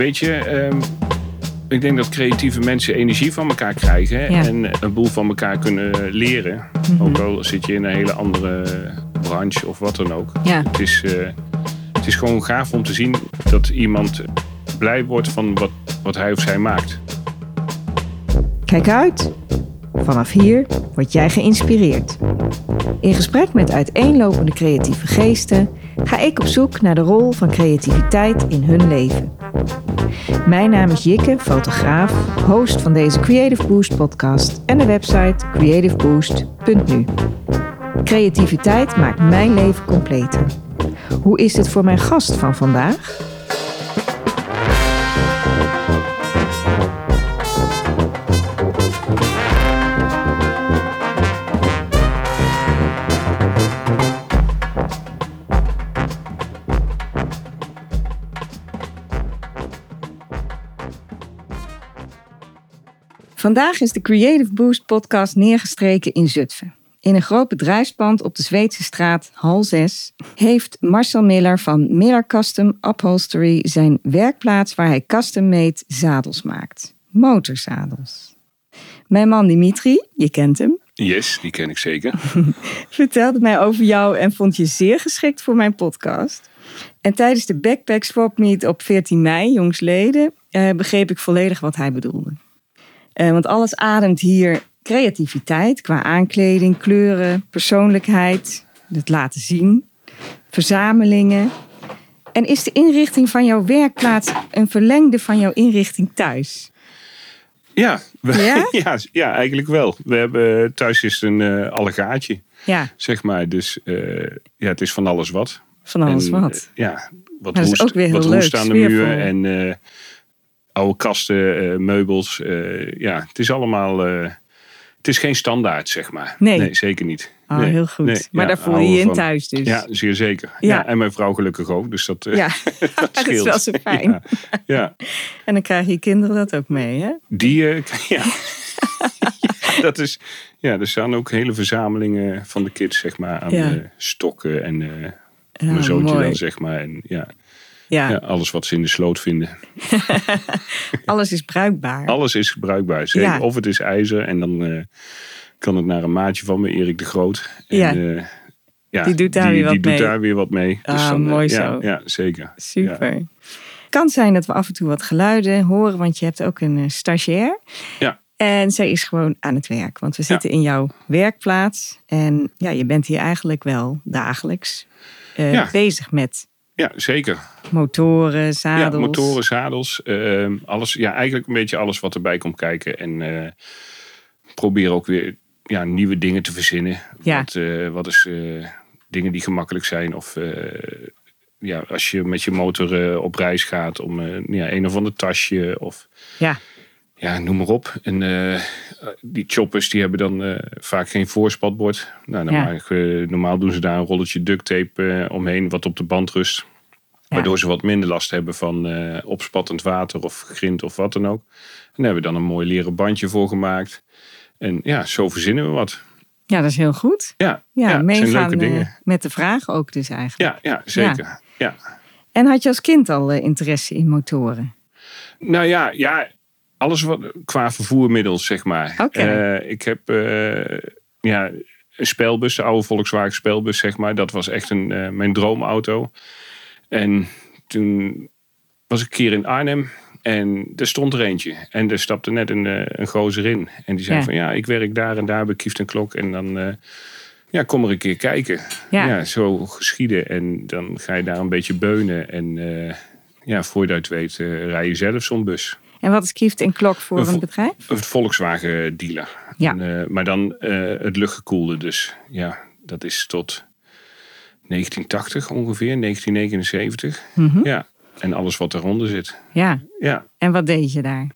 weet je, ehm, ik denk dat creatieve mensen energie van elkaar krijgen Ja. en een boel van elkaar kunnen leren. Mhm. Ook al zit je in een hele andere branche of wat dan ook. Ja, Het is, eh, het is gewoon gaaf om te zien dat iemand blij wordt van wat, wat hij of zij maakt. kijk uit. Vanaf hier word jij geïnspireerd. In gesprek met uiteenlopende creatieve geesten ga ik op zoek naar de rol van creativiteit in hun leven. Mijn naam is Jikke, fotograaf, host van deze Creative Boost podcast en de website creativeboost.nu. Creativiteit maakt mijn leven completer. Hoe is dit voor mijn gast van vandaag? Vandaag is de Creative Boost podcast neergestreken in Zutphen. In een groot bedrijfspand op de Zweedse straat Hal 6 heeft Marcel Miller van Miller Custom Upholstery zijn werkplaats waar hij custom-made zadels maakt. Motorzadels. Mijn man Dimitri, je kent hem, Yes, die ken ik zeker. vertelde mij over jou en vond je zeer geschikt voor mijn podcast. En tijdens de Backpack Swap Meet op 14 mei, jongsleden, eh, begreep ik volledig wat hij bedoelde. Eh, want alles ademt hier creativiteit qua aankleding, kleuren, persoonlijkheid, het laten zien, verzamelingen. En is de inrichting van jouw werkplaats een verlengde van jouw inrichting thuis? Ja, we- Ja? ja, ja, eigenlijk wel. We hebben thuis is een eh allegaatje, Ja, zeg maar. Dus eh, ja, het is van alles wat. van alles En, wat. eh, ja, wat dat is roest, ook weer heel wat leuk, aan de muur en eh, oude kasten, eh, meubels. eh, ja, het is allemaal. eh, het is geen standaard, zeg maar. Nee. zeker niet. Oh, nee, heel goed. nee, maar ja, daar voel je je in thuis dus. Ja, zeer zeker. Ja. Ja. en mijn vrouw gelukkig ook. Dus dat, Ja, dat dat is wel zo fijn. Ja, ja. En dan krijgen je kinderen dat ook mee, hè? Die, eh, ja. dat is, ja, er staan ook hele verzamelingen van de kids, zeg maar, aan eh, stokken en Ja, mijn zoontje mooi. dan, zeg maar. En, ja, Ja, ja, alles wat ze in de sloot vinden. alles is bruikbaar. Alles is gebruikbaar. Zeker. Ja. Of het is ijzer en dan eh, kan het naar een maatje van me, Erik de Groot. En, Ja. eh, ja, Die doet daar die, weer wat die mee. doet daar weer wat mee. Ah, eh, mooi zo. Ja, zeker. Super. kan zijn dat we af en toe wat geluiden horen, want je hebt ook een stagiair. Ja. En zij is gewoon aan het werk, want we zitten in jouw werkplaats. En ja, je bent hier eigenlijk wel dagelijks bezig met Ja, zeker. motoren, zadels. Ja, motoren, zadels, ehm, alles. Ja, eigenlijk een beetje alles wat erbij komt kijken. En eh probeer ook weer ja, nieuwe dingen te verzinnen. Ja. Wat, eh, wat is eh, dingen die gemakkelijk zijn. Of ja, als je met je motor op reis gaat om ja, een of ander tasje. Of Ja, ja, noem maar op. En eh, die choppers die hebben dan eh, vaak geen voorspatbord. Nou, dan Ja. maak je- normaal doen ze daar een rolletje duct tape eh, omheen wat op de band rust. Waardoor ze wat minder last hebben van eh, opspattend water of grind of wat dan ook. En daar hebben we dan een mooi leren bandje voor gemaakt. En ja, zo verzinnen we wat. ja dat is heel goed. Ja, Ja, ja, meegaan zijn leuke eh, dingen. met de vraag ook dus eigenlijk. Ja, ja, zeker. Ja. En had je als kind al eh, interesse in motoren? Nou ja, ja, alles wat qua vervoermiddels, zeg maar. Oké. Eh, ik heb eh, ja, een spelbus, de oude Volkswagen spelbus, zeg maar. Dat was echt een, eh, mijn droomauto. En toen was ik een keer in Arnhem en er stond er eentje. En er stapte net een, een gozer in. En die zei Ja. van ja, ik werk daar en daar bij Kieft en Klok. En dan ja, kom er een keer kijken. Ja. Ja. zo geschieden. En dan ga je daar een beetje beunen. En eh, ja, voor je dat weet, rij je zelf zo'n bus. En wat is Kieft en Klok voor Een bedrijf? Een Volkswagen dealer. Ja. En, eh, maar dan eh, het luchtgekoelde dus. Ja, dat is tot 1980 ongeveer, 1979. Mhm. Ja, en alles wat eronder zit. Ja, Ja, en wat deed je daar?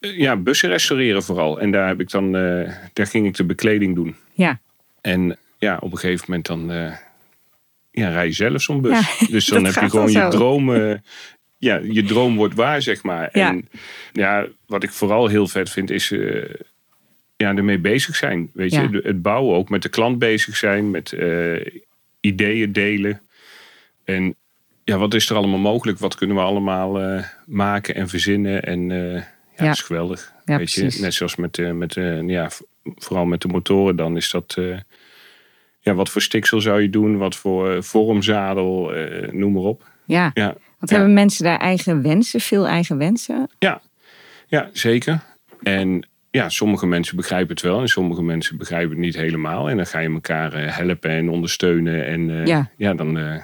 Eh, ja bussen restaureren vooral. En daar, heb ik dan, daar ging ik de bekleding doen. Ja, En ja, op een gegeven moment dan ja, rij je zelf zo'n bus. Ja, dus dan heb je gewoon je zo. Ja, je droom wordt waar, zeg maar. Ja. En ja, wat ik vooral heel vet vind, is eh, ja, ermee bezig zijn. Weet Ja. je, het bouwen ook met de klant bezig zijn, met eh, ideeën delen. En ja, wat is er allemaal mogelijk? Wat kunnen we allemaal eh, maken en verzinnen? En ja, Ja. dat is geweldig. Weet je, net zoals met, met eh, ja, vooral met de motoren, dan is dat. ja, wat voor stiksel zou je doen? Wat voor vormzadel? eh, noem maar op. Ja. Ja, Want Ja. hebben mensen daar eigen wensen, veel eigen wensen? ja, zeker. En ja, sommige mensen begrijpen het wel en sommige mensen begrijpen het niet helemaal. En dan ga je elkaar eh, helpen en ondersteunen. En eh, Ja. ja. dan eh,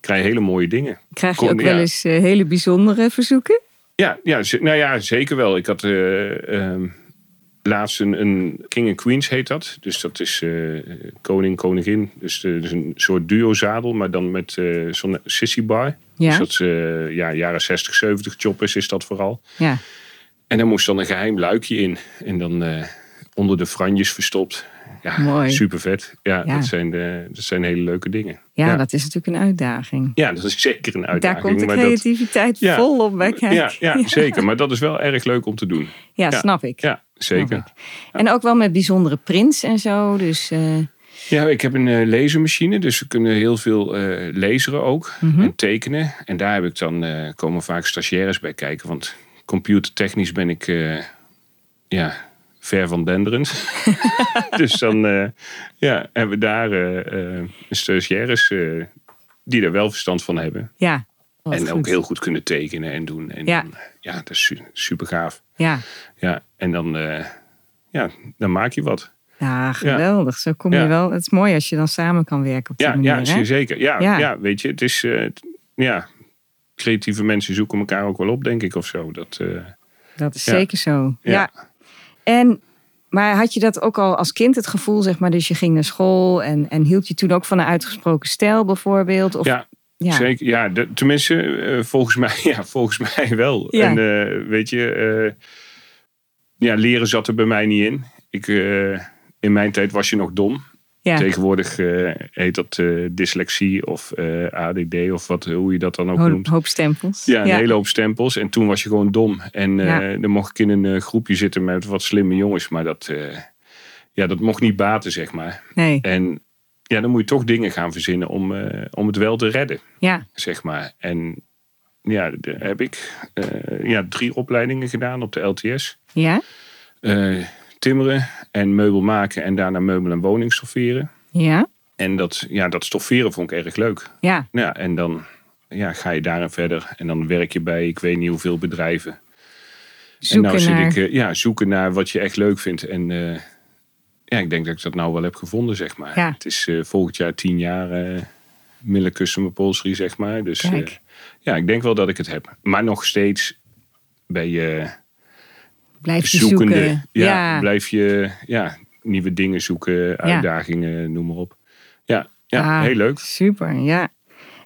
krijg je hele mooie dingen. Krijg je Kom, ook wel ja. eens hele bijzondere verzoeken? Ja, ja, nou ja, zeker wel. Ik had eh, ehm, laatst een, een King and Queens heet dat. Dus dat is eh, koning, koningin. Dus, eh, dus een soort duo-zadel, maar dan met eh, zo'n sissy bar. Ja. Dus dat is ja, jaren 60, 70 choppers is dat vooral. Ja. En daar moest dan een geheim luikje in. En dan onder de franjes verstopt. Ja, Mooi. super vet. Ja, Ja. Dat, zijn de, dat zijn hele leuke dingen. Ja, Ja. dat is natuurlijk een uitdaging. Ja, dat is zeker een uitdaging. Daar komt de dat- creativiteit Ja. volop bij kijken. ja, ja, zeker. Maar dat is wel erg leuk om te doen. Ja, snap ik. Ja, zeker. Ik. En ook wel met bijzondere prints en zo. Dus eh, Ja, ik heb een eh, lasermachine, dus we kunnen heel veel eh laseren ook Mhm. en tekenen. En daar heb ik dan, komen vaak stagiaires bij kijken, want computertechnisch ben ik ja, ver van denderend. dus dan eh, ja, hebben we daar eh, eh, stagiaires eh, die er wel verstand van hebben. ja. en goed. ook heel goed kunnen tekenen en doen. En Ja. dan, ja, dat is su- super gaaf. Ja. Ja, en dan, ja, dan maak je wat. ja, geweldig. Zo kom je Ja. wel. Het is mooi als je dan samen kan werken op die Ja, manier. ja hè? zeker. Ja, Ja. ja. weet je, het is, ja, creatieve mensen zoeken elkaar ook wel op, denk ik, of zo. Dat, Dat is zeker zo. Ja. En, maar had je dat ook al als kind het gevoel, zeg maar, dus je ging naar school en, en hield je toen ook van een uitgesproken stijl bijvoorbeeld? Of, ja, ja. zeker. Ja, de- tenminste, eh, volgens, mij, ja, volgens mij wel. Ja. En eh, weet je, eh, ja, leren zat er bij mij niet in. Ik, in mijn tijd was je nog dom. Ja. Tegenwoordig eh, heet dat eh, dyslexie of eh, ADD of wat, hoe je dat dan ook noemt. hoop stempels. Ja, een hele hoop stempels. En toen was je gewoon dom. En Ja. dan mocht ik in een groepje zitten met wat slimme jongens. Maar dat, ja, dat mocht niet baten, zeg maar. Nee, En ja, dan moet je toch dingen gaan verzinnen om, om het wel te redden, ja. zeg maar. En ja, daar heb ik ja, drie opleidingen gedaan op de LTS. Ja? Timmeren en meubel maken en daarna meubel en woning stofferen. Ja? En dat, ja, dat stofferen vond ik erg leuk. Ja. Ja, en dan ja, ga je daarin verder. En dan werk je bij ik weet niet hoeveel bedrijven. Zoeken en nou zit ik eh, ja, zoeken naar wat je echt leuk vindt. En eh, ja, ik denk dat ik dat nou wel heb gevonden, zeg maar. Ja. Het is eh, volgend jaar tien jaar eh Mille Custom Upholstery, zeg maar. Dus ja, ik denk wel dat ik het heb. Maar nog steeds ben je Blijf je zoekende. zoeken. Ja, Ja. blijf je ja, nieuwe dingen zoeken, uitdagingen, noem maar op. Ja, ja Ah, heel leuk. Super, ja.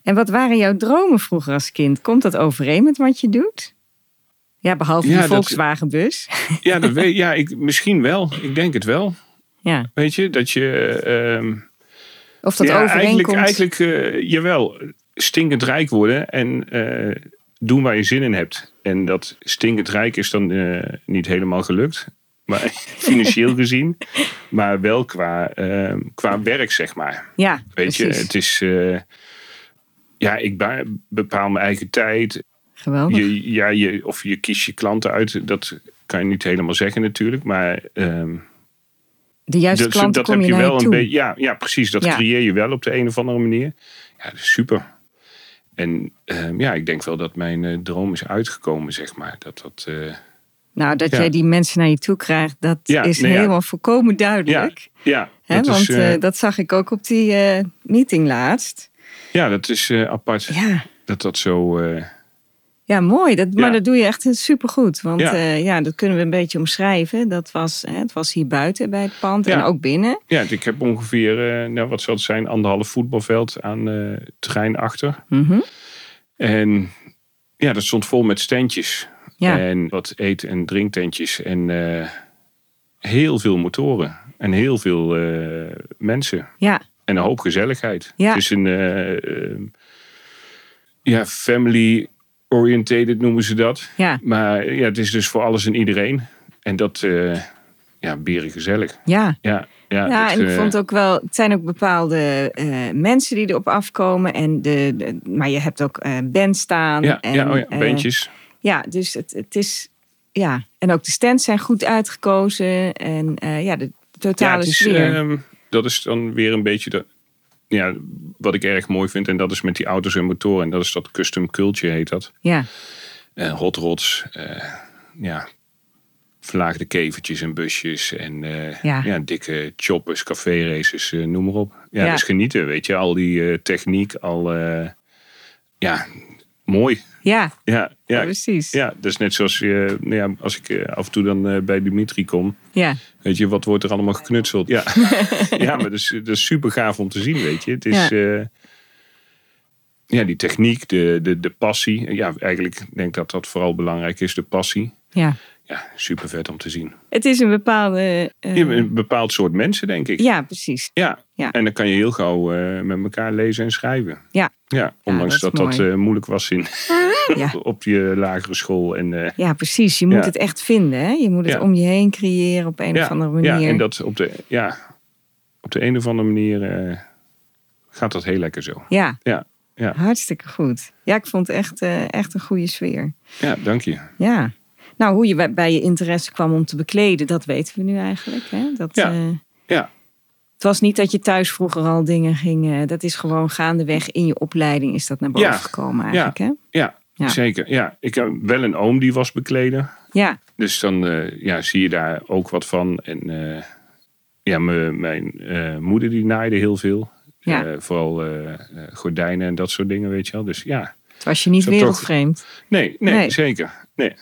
En wat waren jouw dromen vroeger als kind? Komt dat overeen met wat je doet? Ja, behalve Ja, die Volkswagenbus. Ja, dat weet, ja ik, misschien wel. Ik denk het wel. Ja. Weet je, dat je... ehm, Of dat ja, eigenlijk, overeenkomt. eigenlijk eh, jawel, stinkend rijk worden en eh, doen waar je zin in hebt. En dat stinkend rijk is dan eh, niet helemaal gelukt. Maar financieel gezien. Maar wel qua, eh, qua werk, zeg maar. Ja, Weet precies. je, het is... eh, ja, ik bepaal mijn eigen tijd. Geweldig. Je, ja, je, of je kiest je klanten uit. Dat kan je niet helemaal zeggen natuurlijk. Maar ehm, de juiste dat, klanten dat kom heb je wel een beetje. Ja, ja, precies. Dat Ja. creëer je wel op de een of andere manier. Ja, dat is super. En ehm, ja, ik denk wel dat mijn eh, droom is uitgekomen, zeg maar. Dat dat. eh, Nou, dat Ja. jij die mensen naar je toe krijgt, dat Ja, is nee, ja. helemaal volkomen duidelijk. ja, dat want is, eh, dat zag ik ook op die meeting laatst. ja, dat is eh, apart. Ja, Dat dat zo. Eh, ja mooi. Dat, maar Ja. dat doe je echt supergoed. Want Ja. ja. ja, dat kunnen we een beetje omschrijven. Dat was, hè, het was hier buiten bij het pand en ook binnen. ja, ik heb ongeveer, eh, nou, wat zal het zijn, anderhalf voetbalveld aan eh terrein achter. Mhm. En ja, dat stond vol met standjes. En wat eet- en drinktentjes. En eh, heel veel motoren. En heel veel eh, mensen. Ja, En een hoop gezelligheid. Ja. Het is een eh, eh, ja, family orientated noemen ze dat. ja, Maar ja, het is dus voor alles en iedereen. En dat, eh ja, beren gezellig. ja. Ja, Ja, Ja, dat, en ik eh, vond ook wel, het zijn ook bepaalde eh, mensen die erop afkomen. En de, de- maar je hebt ook eh band staan. ja, en, ja, oh ja, bandjes. ja, dus het, het is, ja. En ook de stands zijn goed uitgekozen. En ja, de Ja, totale is, sfeer. ehm, dat is dan weer een beetje de, ja, wat ik erg mooi vind. En dat is met die auto's en motoren. En dat is dat custom culture heet dat. ja, Eh, hot rods, eh, ja, verlaagde kevertjes en busjes. En eh, Ja. ja. dikke choppers, café races, noem maar op. Ja, Ja. dus genieten, weet je. Al die techniek, al, ja, mooi. ja, Ja, ja, precies. Ja. is net zoals je, nou ja, als ik eh, af en toe dan eh, bij Dimitri kom. Ja. Weet je, wat wordt er allemaal geknutseld? Ja, ja maar dat is, dat is super gaaf om te zien, weet je. Het is, ja, ja die techniek, de, de, de passie. Ja, eigenlijk denk ik dat dat vooral belangrijk is, de passie. ja. Ja, super vet om te zien. Het is een bepaalde... eh, een bepaald soort mensen, denk ik. ja, precies. Ja, Ja. en dan kan je heel gauw eh, met elkaar lezen en schrijven. Ja. Ja, ondanks dat dat eh, moeilijk was in, Ja. op je lagere school. En, eh, Ja, precies. Je moet het echt vinden. Hè? Je moet het om je heen creëren op een of andere manier. Ja, en dat op de, ja, op de een of andere manier gaat dat heel lekker zo. ja. Ja, ja. hartstikke goed. Ja, ik vond het echt, echt een goede sfeer. Ja, dank je. Ja. Nou, hoe je bij- je interesse kwam om te bekleden, dat weten we nu eigenlijk. Hè? Dat, Ja. Ja, het was niet dat je thuis vroeger al dingen ging. eh, dat is gewoon gaandeweg in je opleiding is dat naar boven Ja. gekomen eigenlijk. Hè? ja, Ja. zeker. Ja, ik heb wel een oom die was bekleden. Ja, Dus dan eh, ja, zie je daar ook wat van. En eh, ja, mijn eh, moeder die naaide heel veel. Ja. Eh, vooral eh, eh, gordijnen en dat soort dingen, weet je wel. Dus ja, het was je niet toch- wereldvreemd. nee, nee, Nee. zeker. Nee.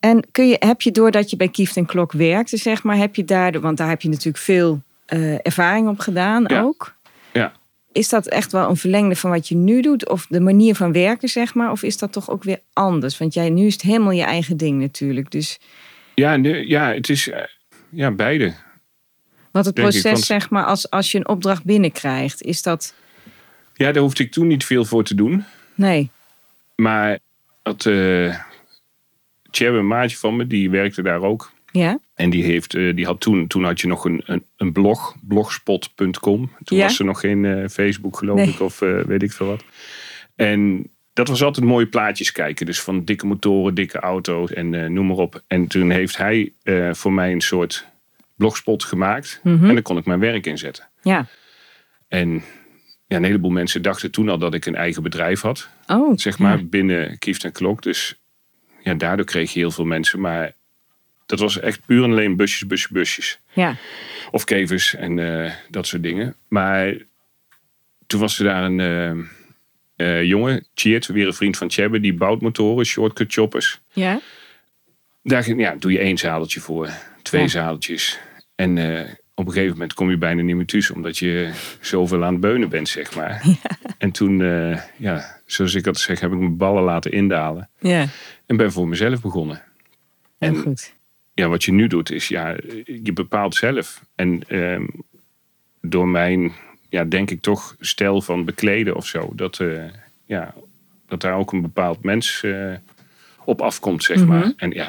En kun je, heb je doordat je bij Kieft en Klok werkte, zeg maar, heb je daar, want daar heb je natuurlijk veel eh, ervaring op gedaan Ja. ook. Ja. Is dat echt wel een verlengde van wat je nu doet? Of de manier van werken, zeg maar? Of is dat toch ook weer anders? Want jij, nu is het helemaal je eigen ding natuurlijk. Dus Ja, ja, het is eh, ja, beide. wat het ik, proces, want- zeg maar, als, als je een opdracht binnenkrijgt, is dat... Ja, daar hoefde ik toen niet veel voor te doen. Nee. Maar dat uh, Tjerbe, een maatje van me, die werkte daar ook. Ja? En die, heeft, eh, die had toen, toen had je nog een, een, een blog, blogspot.com. Toen Ja. was er nog geen eh, Facebook geloof Nee. ik, of eh, weet ik veel wat. En dat was altijd mooie plaatjes kijken. Dus van dikke motoren, dikke auto's en noem maar op. En toen heeft hij voor mij een soort blogspot gemaakt. Mhm. En daar kon ik mijn werk in zetten. Ja. En ja, een heleboel mensen dachten toen al dat ik een eigen bedrijf had. Oh, Zeg maar, ja. binnen Kieft en Klok. Dus ja, daardoor kreeg je heel veel mensen. Maar dat was echt puur en alleen busjes, busjes, busjes. Ja. Of kevers en eh, dat soort dingen. Maar toen was er daar een eh, eh, jongen, Cheert, weer een vriend van Chebbe, die bouwt motoren, shortcut choppers. Ja? Daar ging- ja, doe je één zadeltje voor, twee Ja. zadeltjes. En op een gegeven moment kom je bijna niet meer thuis, omdat je zoveel aan het beunen bent, zeg maar. En toen, ja, zoals ik dat zeg, heb ik mijn ballen laten indalen. Ja. En ben voor mezelf begonnen. Heel En- goed. Ja, wat je nu doet is, ja, je bepaalt zelf. En ehm, door mijn, ja, denk ik toch, stijl van bekleden of zo, dat, eh, ja, dat daar ook een bepaald mens eh, op afkomt, zeg Mhm. maar. En ja,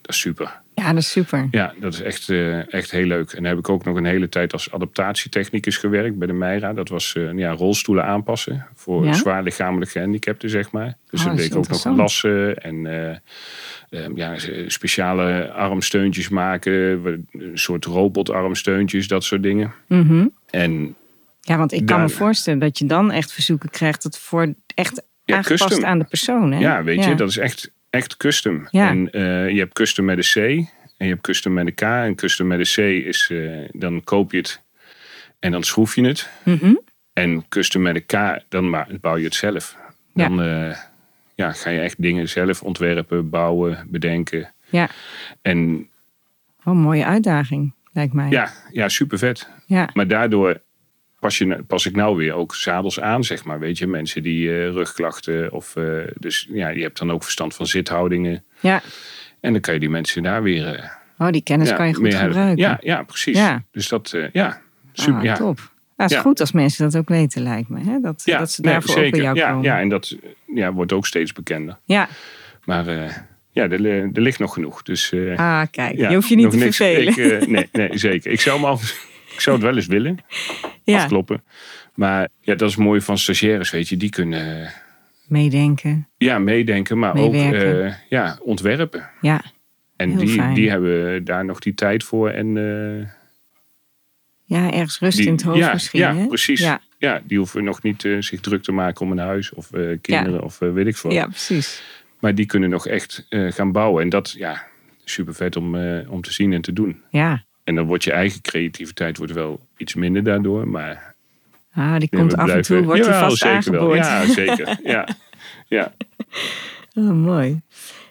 dat is super. Ja, dat is super. Ja, dat is echt, eh, echt heel leuk. En dan heb ik ook nog een hele tijd als adaptatietechnicus gewerkt bij de Meira. Dat was eh, ja, rolstoelen aanpassen voor Ja? zwaar lichamelijk gehandicapten, zeg maar. Dus Oh, dan deed is ik ook nog lassen en eh, eh, ja, speciale armsteuntjes maken. Een soort robotarmsteuntjes, dat soort dingen. Mhm. En Ja, want ik kan Daar- me voorstellen dat je dan echt verzoeken krijgt dat voor echt Ja, aangepast custom. aan de persoon. Hè? ja, weet je, dat is echt, echt custom. Ja. En eh, je hebt custom met een C en je hebt custom met een K. En custom met een C is, eh, dan koop je het en dan schroef je het. Mhm. En custom met een K, dan bouw je het zelf. Ja. Dan eh, ja, ga je echt dingen zelf ontwerpen, bouwen, bedenken. Ja, En oh, mooie uitdaging, lijkt mij. ja, ja super vet. ja. Maar daardoor pas, je, pas ik nou weer ook zadels aan, zeg maar. Weet je, mensen die eh, rugklachten of... eh, dus ja, je hebt dan ook verstand van zithoudingen. ja. En dan kan je die mensen daar weer... eh, Oh, die kennis ja, kan je goed gebruiken. Ja, ja precies. Ja. Dus dat, ja, super. Ah, ja. top. Nou, het is goed als mensen dat ook weten, lijkt me. Hè? Dat, dat ze nee, daarvoor ook bij jou ja, komen. Ja, en dat ja, wordt ook steeds bekender. ja. Maar ja, er, li- er ligt nog genoeg. Dus, Ah, kijk, je hoeft je niet te vervelen. Ik, nee, nee, zeker. Ik zou, me af, ik zou het wel eens willen, ja, afkloppen. Maar ja, dat is mooi van stagiaires, weet je. Die kunnen eh, meedenken. ja, meedenken, maar ook eh, ja, ontwerpen. Ja, En Heel die, fijn. die hebben daar nog die tijd voor. En, eh, ja ergens rust die, in het hoofd ja, misschien. Ja, hè? precies. Ja. Ja. die hoeven nog niet zich druk te maken om een huis of kinderen of weet ik veel. ja, precies. Maar die kunnen nog echt gaan bouwen. En dat, ja, super vet om, om te zien en te doen. Ja, En dan wordt je eigen creativiteit wordt wel iets minder daardoor. Maar ah, die komt af en toe, wordt Jawel, vast zeker wel. aangeboord. Ja, zeker. Ja. Ja. Oh, mooi.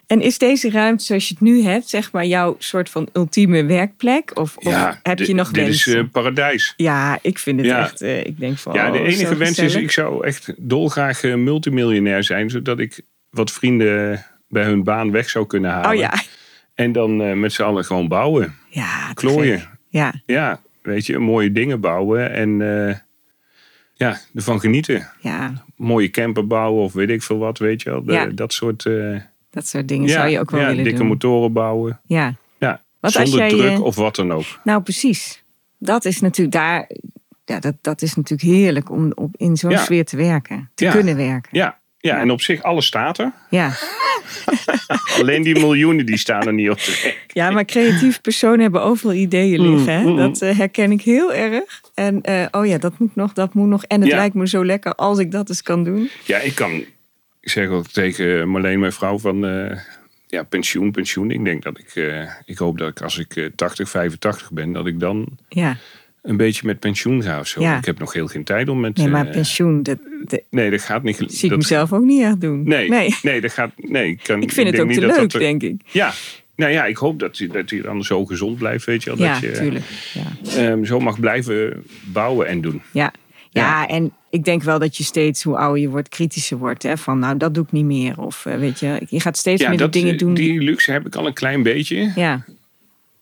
En is deze ruimte zoals je het nu hebt, zeg maar, jouw soort van ultieme werkplek? Of, of ja, heb dit- je nog Dit wensen? is eh, paradijs. Ja, ik vind het Ja. echt, eh, ik denk van, Ja, de oh, enige zo wens is, ik zou echt dolgraag eh, multimiljonair zijn. Zodat ik wat vrienden bij hun baan weg zou kunnen halen. Oh ja, En dan met z'n allen gewoon bouwen. Ja Klooien. gek. Ja, Ja, weet je, mooie dingen bouwen. En eh, ja, ervan genieten. ja, Mooie camper bouwen of weet ik veel wat, weet je wel. De- Ja. Dat soort... eh, dat soort dingen ja, zou je ook wel ja, willen dikke doen. motoren bouwen. Ja, Ja, als zonder jij, druk eh, of wat dan ook. nou precies. Dat is natuurlijk daar, ja, dat, dat is natuurlijk heerlijk om op, in zo'n sfeer te werken, te kunnen werken. Ja, ja, Ja. en op zich, alles staat er. Ja. Alleen die miljoenen, die staan er niet op te. Ja, maar creatieve personen hebben overal ideeën Mm, liggen. Hè? Dat eh, herken ik heel erg. En eh, oh ja, dat moet nog, dat moet nog. En het Ja. lijkt me zo lekker als ik dat eens kan doen. Ja, ik kan... Ik zeg ook tegen Marleen, mijn vrouw, van... eh, ja, pensioen, pensioen. Ik denk dat ik... eh, ik hoop dat ik als ik eh, 80, 85 ben... dat ik dan Ja, een beetje met pensioen ga of zo. Ja. Ik heb nog heel geen tijd om met... nee, maar eh, pensioen, dat, dat nee, dat gaat niet. zie ik mezelf ook niet echt doen. Nee, nee. nee. dat gaat... Nee, ik, kan, Ik vind het ook te leuk, er- denk ik. Ja, nou ja, ik hoop dat hij, dat hij dan zo gezond blijft, weet je wel. Ja, dat je tuurlijk. Ja. ehm, zo mag blijven bouwen en doen. Ja. Ja, en ik denk wel dat je steeds, hoe ouder je wordt, kritischer wordt. Hè? Van nou, dat doe ik niet meer. Of eh, weet je, je gaat steeds meer dat, dingen doen. die luxe heb ik al een klein beetje. Ja,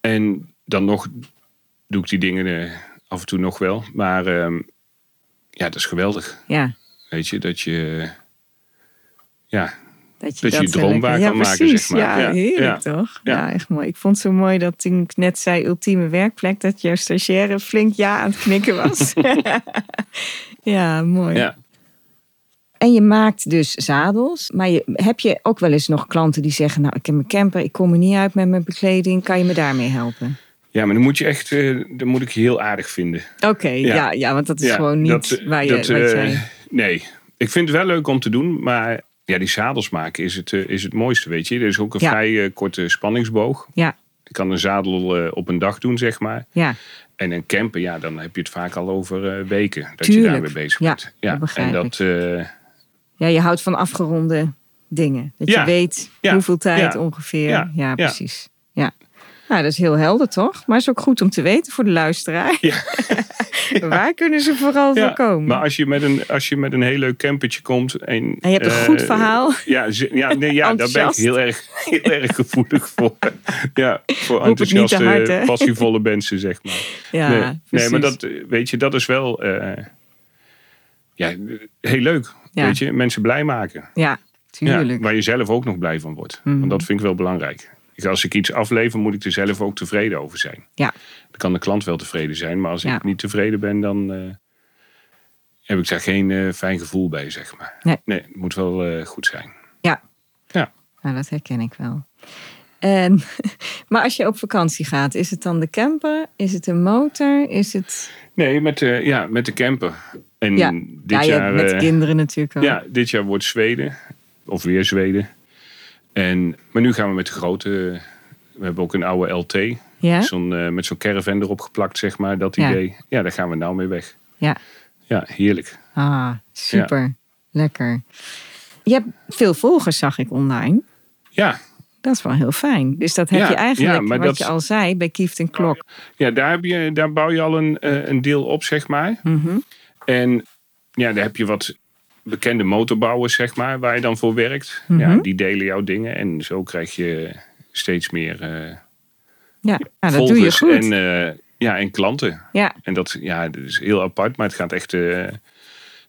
En dan nog doe ik die dingen eh, af en toe nog wel. Maar ehm, ja, dat is geweldig. ja. Weet je, dat je... Ja, Dat je, Dat je droom waar ja, kan maken, zeg maar. Ja, Ja, heerlijk ja. toch? Ja. Ja. echt mooi. Ik vond het zo mooi dat toen ik net zei ultieme werkplek, dat jouw stagiaire flink ja aan het knikken was. ja, mooi. ja. En je maakt dus zadels, maar je, heb je ook wel eens nog klanten die zeggen, nou ik heb mijn camper, ik kom er niet uit met mijn bekleding, kan je me daarmee helpen? Ja maar dan moet je echt... eh, dan moet ik je heel aardig vinden. Oké, ja. Ja. Ja, want dat is Ja, gewoon niet dat, waar je, dat, wat eh, jij... Nee, ik vind het wel leuk om te doen, maar ja, die zadels maken is het, eh, is het mooiste, weet je. Er is ook een Ja. vrij korte spanningsboog. Ja, Je kan een zadel op een dag doen, zeg maar. ja, En een camper, ja, dan heb je het vaak al over weken dat Tuurlijk. je daarmee bezig Ja, bent. dat begrijp en dat, ja, je houdt van afgeronde dingen. Dat je Ja. weet Ja. hoeveel tijd Ja. ongeveer. Ja, Ja. Ja. precies. Ja. Nou, dat is heel helder toch? Maar is ook goed om te weten voor de luisteraar. Ja. Waar kunnen ze vooral ja, voor komen? maar als je, met een, als je met een heel leuk campertje komt. En, En je hebt een eh, goed verhaal. Ja, ja, nee, ja daar ben ik heel erg, heel erg gevoelig voor. Ja, voor het te enthousiaste, hard, passievolle mensen, zeg maar. Ja, nee, maar dat, weet je, dat is wel eh, ja, heel leuk. Weet je, mensen blij maken. Ja, tuurlijk. Waar je zelf ook nog blij van wordt. Mhm. Want dat vind ik wel belangrijk. Als ik iets aflever, moet ik er zelf ook tevreden over zijn. Ja. Dan kan de klant wel tevreden zijn, maar als Ja. ik niet tevreden ben, dan eh, heb ik daar geen eh, fijn gevoel bij, zeg maar. Nee. het moet wel eh, goed zijn. Ja. Ja. Nou, dat herken ik wel. En, maar als je op vakantie gaat, is het dan de camper? Is het een motor? Is het... Nee, met, de ja, met de camper. En Ja. dit ja, jaar... met kinderen natuurlijk ook. Ja, dit jaar wordt Zweden. Of weer Zweden. En, maar nu gaan we met de grote... We hebben ook een oude LT. Ja? Zo'n, eh, met zo'n caravan erop geplakt, zeg maar. Dat Ja. idee. Ja, daar gaan we nou mee weg. Ja. Ja, heerlijk. Ah, super. Lekker. Je hebt veel volgers, zag ik online. Ja, Dat is wel heel fijn. Dus dat heb Ja, je eigenlijk, ja, wat dat- je al zei, bij Kieft en Klok. ja daar, heb je, daar bouw je al een, eh, een deel op, zeg maar. Mhm. En ja, daar heb je wat bekende motorbouwers, zeg maar, waar je dan voor werkt. Mhm. Ja, die delen jouw dingen. En zo krijg je steeds meer eh Ja, nou, dat doe je goed. en, eh, ja, en klanten. Ja, En dat, ja, dat is heel apart, maar het gaat echt eh,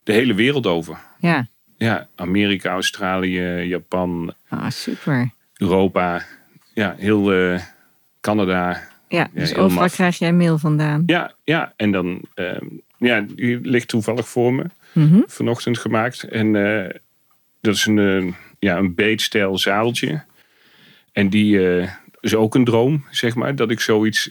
de hele wereld over. ja. Ja, Amerika, Australië, Japan. Ah, super. Europa, ja, heel Canada. Ja, dus overal maf. krijg jij mail vandaan. Ja, ja, en dan, ehm, ja, die ligt toevallig voor me, Mhm. vanochtend gemaakt. En eh, dat is een, eh, ja, een beetstijl zadeltje. En die eh, is ook een droom, zeg maar, dat ik zoiets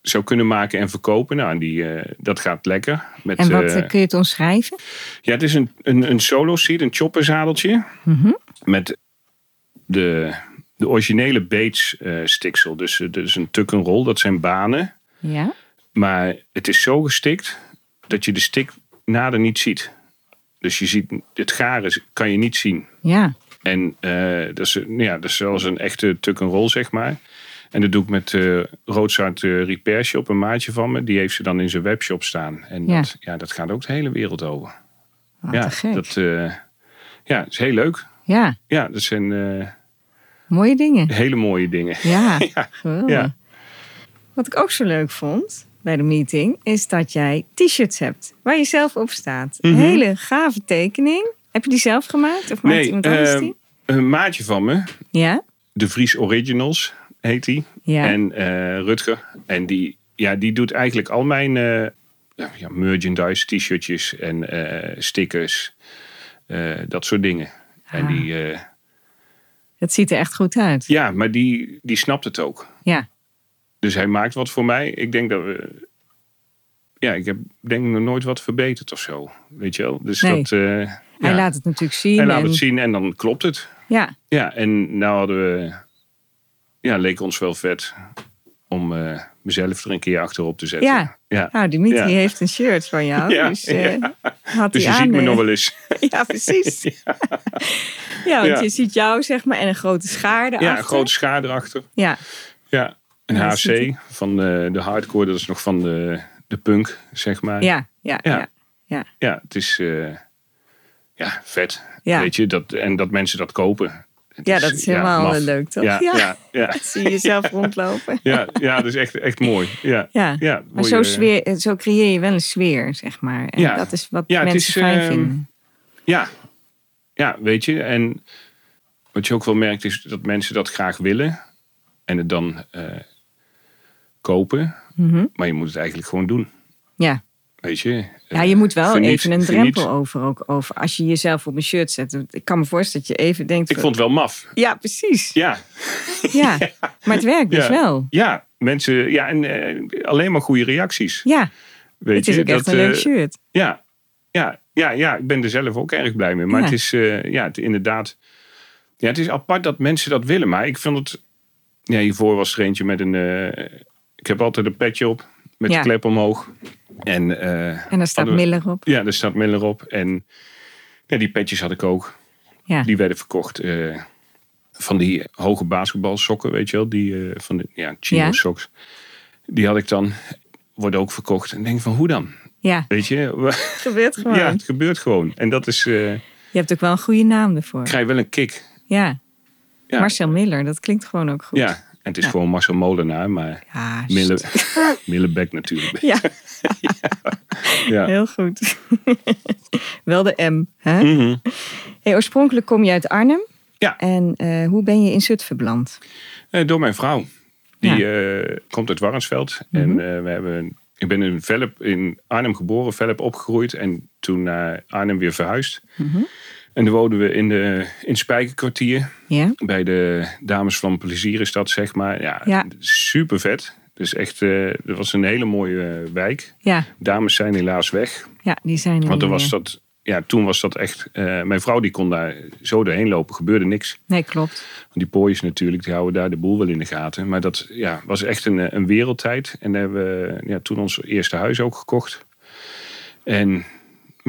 zou kunnen maken en verkopen. Nou, en die, dat gaat lekker. Met, En wat kun je het omschrijven? ja, het is een, een, een solo seat, een chopperzadeltje. Mhm. Met de, de originele Bates stiksel. Dus het is een roll, dat zijn banen. Ja. Maar het is zo gestikt dat je de stik nader niet ziet. Dus je ziet het garen kan je niet zien. Ja. En eh, dat, is, ja, dat is zoals een echte tuck and roll, zeg maar. En dat doe ik met eh Roodzout eh, Repair Shop, een maatje van me. Die heeft ze dan in zijn webshop staan. En Ja. Dat, ja, dat gaat ook de hele wereld over. Wat ja, gek. dat ja, is heel leuk. Ja, Ja, dat zijn mooie dingen. hele mooie dingen. Ja, Ja. Ja. Wat ik ook zo leuk vond bij de meeting, is dat jij t-shirts hebt waar je zelf op staat. Een Mhm. hele gave tekening. Heb je die zelf gemaakt? Of maakt Nee, iemand anders ehm, die? een maatje van me, Ja? de Vries Originals heet die. Ja. En eh, Rutger. En die, ja, die doet eigenlijk al mijn eh, ja, merchandise, t-shirtjes en eh, stickers. dat soort dingen. En Ah. die, eh, Het ziet er echt goed uit. ja, maar die, die snapt het ook. Ja. Dus hij maakt wat voor mij. Ik denk dat we. Ja, ik heb denk ik nog nooit wat verbeterd of zo. Weet je wel? Dus Nee. dat. eh, Hij ja. laat het natuurlijk zien. Hij laat en- het zien en dan klopt het. Ja, Ja, en nou hadden we. Ja, leek ons wel vet om eh, mezelf er een keer achterop te zetten. Ja. ja. nou Dimitri Ja. heeft een shirt van jou. Ja, dus eh, had Dus je aan. ziet me nog wel eens. Ja, precies. Ja, want je ziet jou zeg maar en een grote schaar erachter. Ja, een grote schaar erachter. Ja, Ja, een HC van de, de hardcore. Dat is nog van de, de punk, zeg maar. ja, ja, ja. Ja. ja. Ja, het is eh, ja, vet. Ja. Weet je, dat, en dat mensen dat kopen. Het Ja, dat is helemaal eh, leuk, toch? Ja, ja. Ja, Zie je jezelf rondlopen. ja, ja, dat is echt, echt mooi. Ja, Ja, ja, maar mooie- zo, sfeer, eh, zo creëer je wel een sfeer, zeg maar. En Ja. dat is wat mensen is, fijn ehm, vinden. Ja. ja, weet je. En wat je ook wel merkt is dat mensen dat graag willen. En het dan kopen. Mhm. Maar je moet het eigenlijk gewoon doen. Ja. Weet je. ja, je moet wel Geniet, even een geniet. drempel over, ook over. Als je jezelf op een shirt zet. Ik kan me voorstellen dat je even denkt... Ik vond het wel maf. Ja, precies. Ja, Ja. Maar het werkt dus Ja. wel. ja mensen. Ja, en eh, alleen maar goede reacties. Ja, Weet het is je, ook echt dat, een leuk eh, shirt. Ja, ja, ja, ja, ik ben er zelf ook erg blij mee. Maar Ja. het is eh, ja, het, inderdaad. Ja, het is apart dat mensen dat willen. Maar ik vond het. Ja, hiervoor was er eentje met een. Ik heb altijd een petje op met Ja. de klep omhoog. En, eh, En daar staat we- Miller op. Ja, daar staat Miller op. En ja, die petjes had ik ook. Ja. Die werden verkocht. eh, van die hoge basketbalsokken, weet je wel. Die eh, van de ja, chino socks. Die had ik dan. Worden ook verkocht. En denk van hoe dan? Ja, Weet je? het gebeurt gewoon. Ja, het gebeurt gewoon. En dat is. Je hebt ook wel een goede naam ervoor. ik krijg wel een kick. Ja. Ja. Marcel Miller, dat klinkt gewoon ook goed. Ja, het is Ja. gewoon Marcel Molenaar, maar Ja, Mille, Millebek natuurlijk. Ja, Ja. heel goed. wel de M. Hè? Mhm. Hey, oorspronkelijk kom je uit Arnhem. Ja. En eh, hoe ben je in Zutphen beland? Eh, door mijn vrouw. Die eh, komt uit Warnsveld. Mhm. En we hebben, ik ben in, Velp, in Arnhem geboren, Velp opgegroeid. En toen naar Arnhem weer verhuisd. Mhm. En toen woonden we in, de, in Spijkerkwartier. Ja? Bij de Dames van Plezier is dat, zeg maar. Ja, Ja. super vet. Dus echt, eh dat was een hele mooie eh, wijk. Ja, Dames zijn helaas weg. ja die zijn er Want toen niet was meer. dat, ja, toen was dat echt. eh, mijn vrouw die kon daar zo doorheen lopen, gebeurde niks. Nee, klopt. Want die pooies natuurlijk, die houden daar de boel wel in de gaten. Maar dat ja, was echt een, een wereldtijd. En daar hebben we ja, toen ons eerste huis ook gekocht. En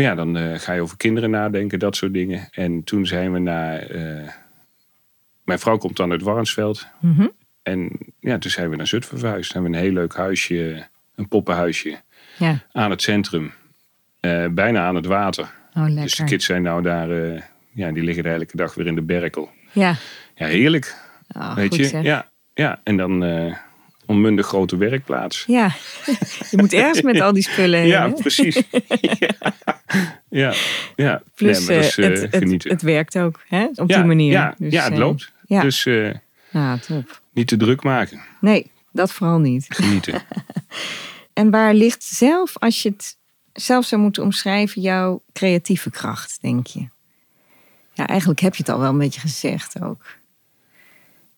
maar ja, dan eh, ga je over kinderen nadenken, dat soort dingen. En toen zijn we naar. eh, mijn vrouw komt dan uit Warnsveld. Mhm. En ja, toen zijn we naar Zutphen verhuisd. Hebben we een heel leuk huisje, een poppenhuisje Ja, aan het centrum. Eh, bijna aan het water. oh lekker. Dus de kids zijn nou daar, ja, die liggen de elke dag weer in de berkel. Ja, Ja, heerlijk. oh, weet je? zeg. Ja, ja, en dan onmundig grote werkplaats. Ja, je moet ergens met al die spullen heen. Ja, hè? precies. ja, ja, ja. Plus, Nee, is, eh, eh, het, het, genieten. het werkt ook hè? op ja, die manier. Ja, Dus, ja het eh, loopt. Ja. Dus eh, top. niet te druk maken. Nee, dat vooral niet. Genieten. En waar ligt zelf, als je het zelf zou moeten omschrijven, jouw creatieve kracht, denk je? Ja, eigenlijk heb je het al wel een beetje gezegd ook.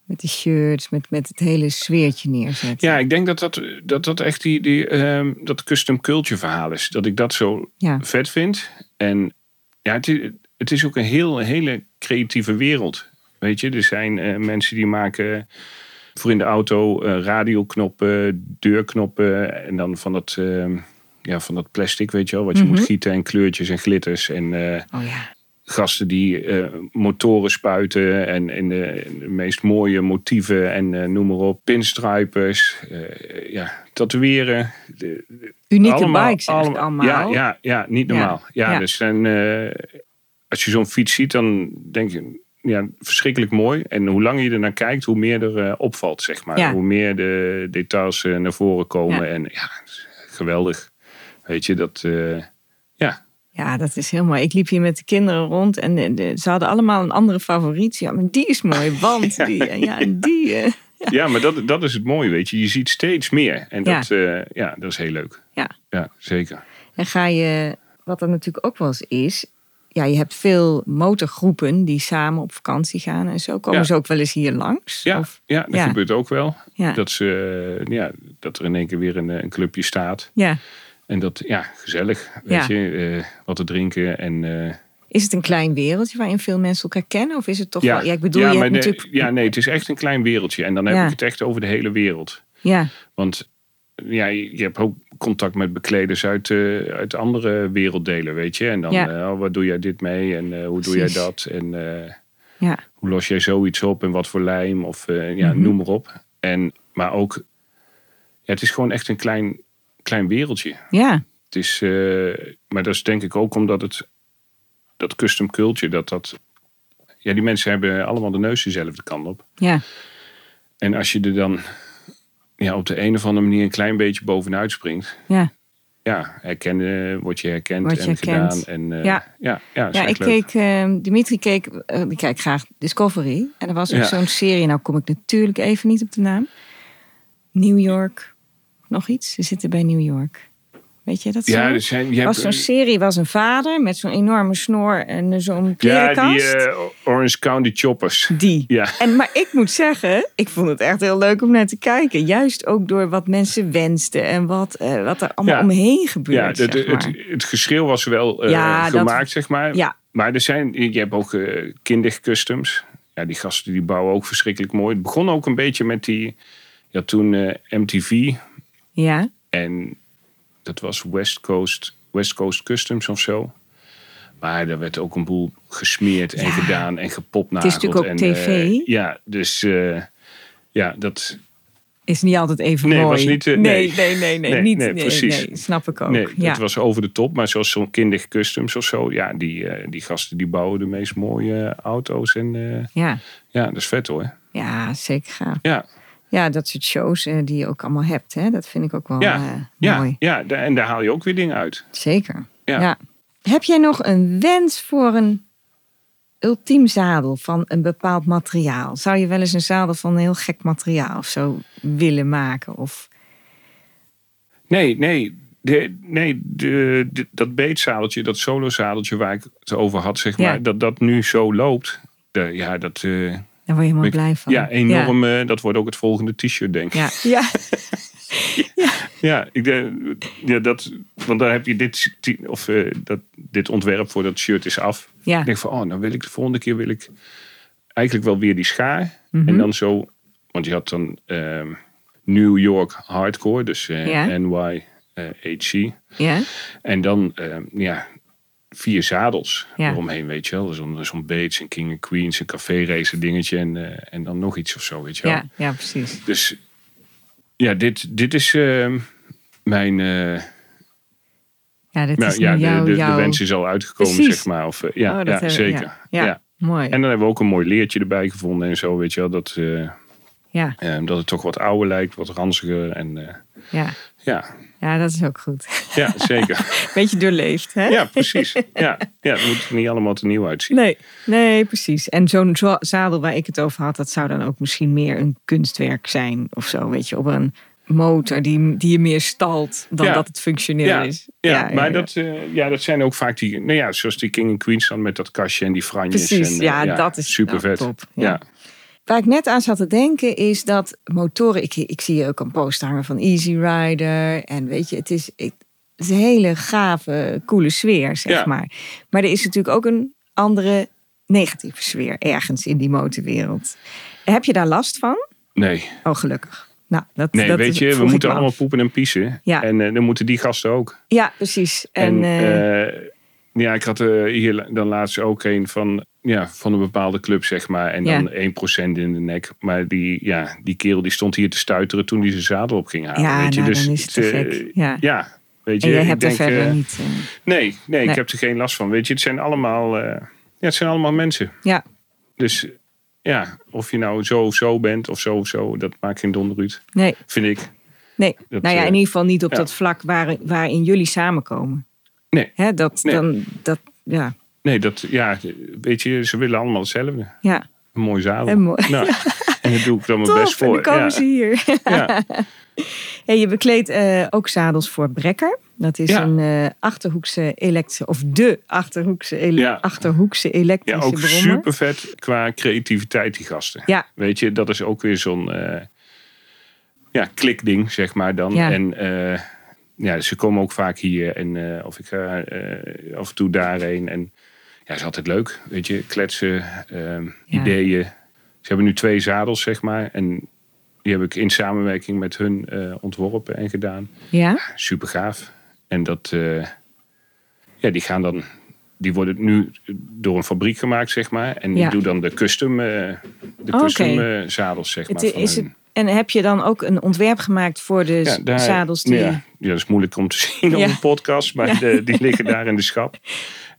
Met de shirts, met, met het hele sfeertje neerzetten. ja, ik denk dat dat, dat, dat echt die, die, ehm, dat custom culture verhaal is. Dat ik dat zo Ja, vet vind. En ja, het is, het is ook een heel, hele creatieve wereld. Weet je, er zijn eh, mensen die maken voor in de auto eh, radioknoppen, deurknoppen en dan van dat, ehm, ja, van dat plastic, weet je wel, wat je Mhm. moet gieten en kleurtjes en glitters en eh, oh ja. Gasten die eh, motoren spuiten en in de, in de meest mooie motieven en eh, noem maar op, pinstripers, eh, ja, tatoeëren, de- Unieke allemaal- bikes eigenlijk allemaal. Ja, ja, ja niet normaal. Ja, Ja. dus als je zo'n fiets ziet, dan denk je, ja, verschrikkelijk mooi. En hoe langer je er naar kijkt, hoe meer er opvalt, zeg maar. Ja. Hoe meer de details naar voren komen. En ja, geweldig. Weet je, dat, ja. Ja, dat is heel mooi. Ik liep hier met de kinderen rond en de- de- ze hadden allemaal een andere favoriet. Ja, maar die is mooi, want die, en ja, en die. eh. ja, maar dat, dat is het mooie, weet je. Je ziet steeds meer. En Ja. dat, eh, ja, dat is heel leuk. Ja. Ja, zeker. En ga je, wat er natuurlijk ook wel eens is, ja, je hebt veel motorgroepen die samen op vakantie gaan en zo. Komen Ja. ze ook wel eens hier langs? Ja, Of, ja dat Ja. gebeurt ook wel. ja. Dat, ze, eh, ja, dat er in één keer weer een, een clubje staat. ja. En dat, ja, gezellig. Weet Ja. je, eh, wat te drinken. En, eh, Is het een klein wereldje waarin veel mensen elkaar kennen? Of is het toch ja, wel... Ja, ik bedoel, ja, je maar hebt de- natuurlijk... ja, nee, het is echt een klein wereldje. En dan heb Ja. ik het echt over de hele wereld. Ja, Want ja, je hebt ook contact met bekleders uit, eh, uit andere werelddelen, weet je. En dan, Ja. oh, wat doe jij dit mee? En hoe doe jij dat? En ja, hoe los jij zoiets op? En wat voor lijm? Of ja, Mhm. noem maar op. En, maar ook, ja, het is gewoon echt een klein, klein wereldje. ja, Het is, eh, maar dat is denk ik ook omdat het, dat custom culture, dat dat, ja, die mensen hebben allemaal de neus dezelfde kant op. ja, En als je er dan ja, op de een of andere manier een klein beetje bovenuit springt, ja. ja, herkennen, word je herkend Word je en herkend. gedaan. En, eh, Ja. ja, ja, Ja, ik leuk. keek, eh, Dimitri keek, eh, ik kijk graag Discovery. En er was ook Ja. zo'n serie, nou kom ik natuurlijk even niet op de naam. New York, nog iets? Ze zitten bij New York. Weet je dat zo? Ja, er zijn, je Er was zo'n serie, was een vader met zo'n enorme snor en eh, zo'n ja, klerenkast. die eh, Orange County Choppers. Die. Ja, En, maar ik moet zeggen, ik vond het echt heel leuk om naar te kijken. Juist ook door wat mensen wensten en wat, eh, wat er allemaal Ja. omheen ja gebeurt. zeg maar. het, het geschil was wel Ja, dat- gemaakt, zeg maar. ja, Maar er zijn, je hebt ook kindercustoms. Ja, die gasten die bouwen ook verschrikkelijk mooi. Het begon ook een beetje met die, ja, toen MTV ja, en dat was West Coast, West Coast Customs of zo. Maar daar werd ook een boel gesmeerd en Ja. gedaan en gepopt Het is natuurlijk ook en, tv. eh, ja, dus eh, ja, dat, is niet altijd even Nee, mooi. was niet, eh, nee, nee. nee, nee, nee, Nee, niet, nee, nee, precies. nee, snap ik ook. nee, ja. het was over de top. Maar zoals zo'n Kindig Customs of zo, ja, die, die gasten die bouwen de meest mooie auto's. En ja. ja, dat is vet hoor. ja, zeker gaaf. Ja, Ja, dat soort shows eh, die je ook allemaal hebt, hè? dat vind ik ook wel Ja, eh, ja, mooi. ja, en daar haal je ook weer dingen uit. Zeker. Ja. Ja. Heb jij nog een wens voor een ultiem zadel van een bepaald materiaal? Zou je wel eens een zadel van een heel gek materiaal of zo willen maken? Of... Nee, nee. De, nee, de, de- dat beetzadeltje, dat solozadeltje waar ik het over had, zeg Ja. maar, dat dat nu zo loopt. Ja, dat, eh, Daar word je helemaal blij van. ja, enorm. eh, dat wordt ook het volgende t-shirt, denk ik. Ja, ja. Ja, ik denk, ja, dat, want dan heb je dit, of, eh, dat, dit ontwerp voor dat shirt is af. ja. Ik denk van, oh, dan wil ik de volgende keer wil ik eigenlijk wel weer die schaar. Mhm. En dan zo, want je had dan ehm, New York Hardcore, dus eh, Ja. NYHC. ja. En dan, ehm, ja, vier zadels Ja. eromheen, weet je wel. Zo'n zo'n Bates, een King and Queens, een café racer dingetje en, eh, en dan nog iets of zo, weet je wel. Ja, ja, precies. Dus ja, dit, dit is ehm, mijn... eh, Ja, dit nou, is ja, jouw... de, de, jouw... de wens is al uitgekomen, Precies. zeg maar. Of, eh, ja, Oh, ja zeker. Ja, Ja. mooi. En dan hebben we ook een mooi leertje erbij gevonden en zo, weet je wel. Dat, eh, Ja, eh, dat het toch wat ouder lijkt, wat ranziger. En eh, ja. ja, Ja, dat is ook goed. Ja, zeker. Beetje doorleefd, hè? Ja, precies. Ja, ja het moet niet allemaal te nieuw uitzien. Nee, nee, precies. En zo'n zo- zadel waar ik het over had, dat zou dan ook misschien meer een kunstwerk zijn of zo. Weet je, op een motor die, die je meer stalt dan Ja. dat het functioneel Ja. is. Ja, maar Dat, eh, ja, dat zijn ook vaak die, nou ja, zoals die King in Queensland met dat kastje en die franjes. Precies, en, eh, ja, dat is super vet. top. Ja. Waar ik net aan zat te denken is dat motoren. Ik, ik zie ook een poster hangen van Easy Rider. En weet je, het is, ik, het is een hele gave, coole sfeer, zeg Ja. maar. Maar er is natuurlijk ook een andere negatieve sfeer ergens in die motorwereld. Heb je daar last van? Nee, Oh, gelukkig. Nou, dat, nee dat weet je, we moeten allemaal af. poepen en piezen. Ja. En eh, dan moeten die gasten ook. Ja, precies. En, En, eh, eh, ja, ik had eh, hier dan laatst ook een van, ja, van een bepaalde club, zeg maar. En Ja. dan 1% in de nek. Maar die, ja, die kerel die stond hier te stuiteren toen hij zijn zadel op ging halen. ja, weet je? nou, dus dan is het te eh, gek. Ja. Ja, weet je. en jij hebt er denk, verder eh, niet. eh, Nee, nee, ik heb er geen last van. Weet je, het zijn allemaal, ja, het zijn allemaal mensen. ja, Dus ja, of je nou zo of zo bent of zo of zo, dat maakt geen donder uit, nee. vind ik. Nee, Dat, nou ja, in ieder geval niet op dat vlak waar, waarin jullie samenkomen. Nee. Hè, dat, Nee. Dan, dat, ja, Nee, dat, ja, weet je, ze willen allemaal hetzelfde. ja. Een mooi zadel. En mooi. Nou, en daar doe ik dan mijn best en voor. dan komen ja. ze hier. Ja. Hey, je bekleedt eh, ook zadels voor Brekker. Dat is Ja. een eh, achterhoekse elektrische, of de achterhoekse, ele- Ja. achterhoekse ja, elektrische ook brommer. super vet qua creativiteit, die gasten. Ja, Weet je, dat is ook weer zo'n eh, ja, klikding, zeg maar dan. Ja. En ja, ze komen ook vaak hier en eh, of ik ga eh, af en toe daarheen. En ja, het is altijd leuk, weet je, kletsen, ehm, Ja. ideeën. Ze hebben nu twee zadels, zeg maar. En die heb ik in samenwerking met hun eh, ontworpen en gedaan. ja, Super gaaf. En dat, ja, die gaan dan, die worden nu door een fabriek gemaakt, zeg maar. En die Ja. doe dan de custom, de Oké. custom zadels, zeg maar. Het, van is hun. het, en heb je dan ook een ontwerp gemaakt voor de Ja, daar- zadels die... Ja, ja, dat is moeilijk om te zien Ja. op een podcast, maar de, die liggen daar in de schap.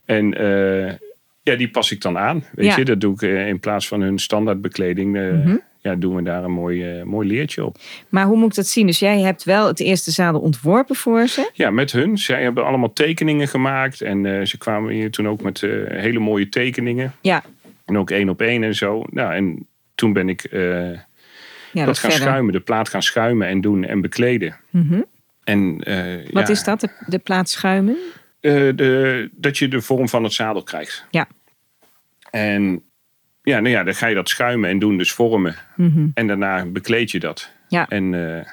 En eh, ja, die pas ik dan aan. Weet je, dat doe ik eh, in plaats van hun standaardbekleding. eh, Mhm. Ja, doen we daar een mooi, mooi leertje op. Maar hoe moet ik dat zien? Dus jij hebt wel het eerste zadel ontworpen voor ze. Ja, met hun. Zij hebben allemaal tekeningen gemaakt. En ze kwamen hier toen ook met hele mooie tekeningen. Ja, En ook één op één en zo. Nou, en toen ben ik dat dat gaan verder. schuimen. De plaat gaan schuimen en doen en bekleden. Mhm. En, eh, Wat ja, is dat, de, de plaat schuimen? eh, de, dat je de vorm van het zadel krijgt. Ja. En ja, nou ja, dan ga je dat schuimen en doen, dus vormen. Mhm. En daarna bekleed je dat. Ja. En eh,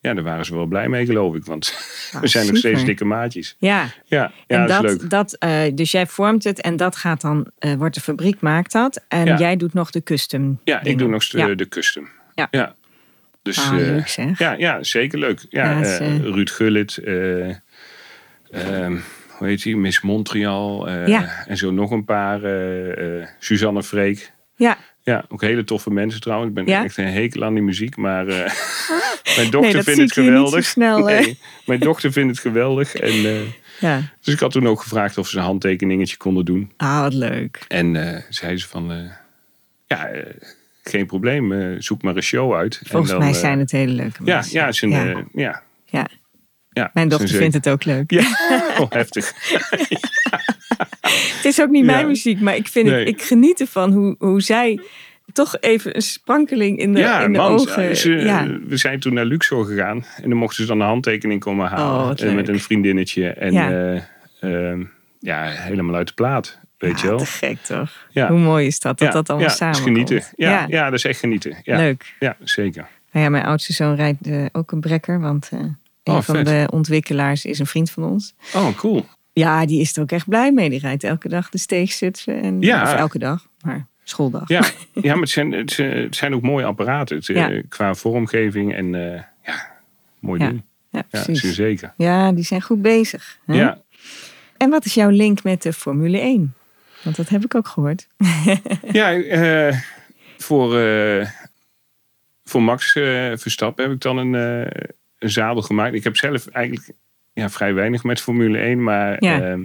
ja, daar waren ze wel blij mee, geloof ik. Want Ah, we zijn nog steeds dikke maatjes. Ja, Ja, ja en dat, dat, is leuk. dat, dus jij vormt het en dat gaat dan, wordt de fabriek maakt dat. En Ja. jij doet nog de custom. Ja, ik doe nog de, Ja. de custom. Ja. Dus, Ah, eh, leuk zeg. Ja, ja, zeker leuk. Ja, Ja, het is, eh, eh, Ruud Gullit, eh, ehm, hoe heet die? Miss Montreal. Ja. En zo nog een paar. Suzanne Freek. Ja, Ja, ook hele toffe mensen trouwens. Ik ben Ja? echt een hekel aan die muziek. Maar mijn dochter vindt het geweldig. snel, hè? nee, mijn dochter vindt het geweldig. En, ja. dus ik had toen ook gevraagd of ze een handtekeningetje konden doen. Ah, wat leuk. En eh zei ze van... ja, geen probleem. eh, zoek maar een show uit. Volgens en dan, mij eh, zijn het hele leuke Ja, mensen. ja, ja. eh, ja. Ja. ja Mijn is dochter vindt het ook leuk. Ja, oh, heftig. Het is ook niet mijn Ja. muziek, maar ik, vind Nee. het, ik geniet ervan hoe, hoe zij toch even een sprankeling in de, ja, in de man. ogen. ze- ja. We zijn toen naar Luxor gegaan. En dan mochten ze dan een handtekening komen halen. Oh, eh, met een vriendinnetje. En Ja. ja, ja helemaal uit de plaat. Weet Ja, je wel. te gek toch? Ja. Hoe mooi is dat, dat ja, dat allemaal ja, samen is genieten. Ja, ja. dat is echt genieten. Ja, Leuk. ja zeker. Nou ja, mijn oudste zoon rijdt eh, ook een brekker, want eh, een Oh, van vet. de ontwikkelaars is een vriend van ons. Oh, cool. Ja, die is er ook echt blij mee. Die rijdt elke dag de steegzutsen. En, Ja. Of elke dag, maar schooldag. Ja, ja maar het zijn, het zijn- ook mooie apparaten. Het, eh, Ja. Qua vormgeving en ja, mooi Ja, ding. Ja, Ja, precies. zeer zeker. Ja, die zijn goed bezig. Hè? Ja, En wat is jouw link met de Formule 1? Want dat heb ik ook gehoord. Ja, eh, voor, eh, voor Max eh, Verstappen heb ik dan een, een zadel gemaakt. Ik heb zelf eigenlijk ja, vrij weinig met Formule 1. Maar Ja. ja.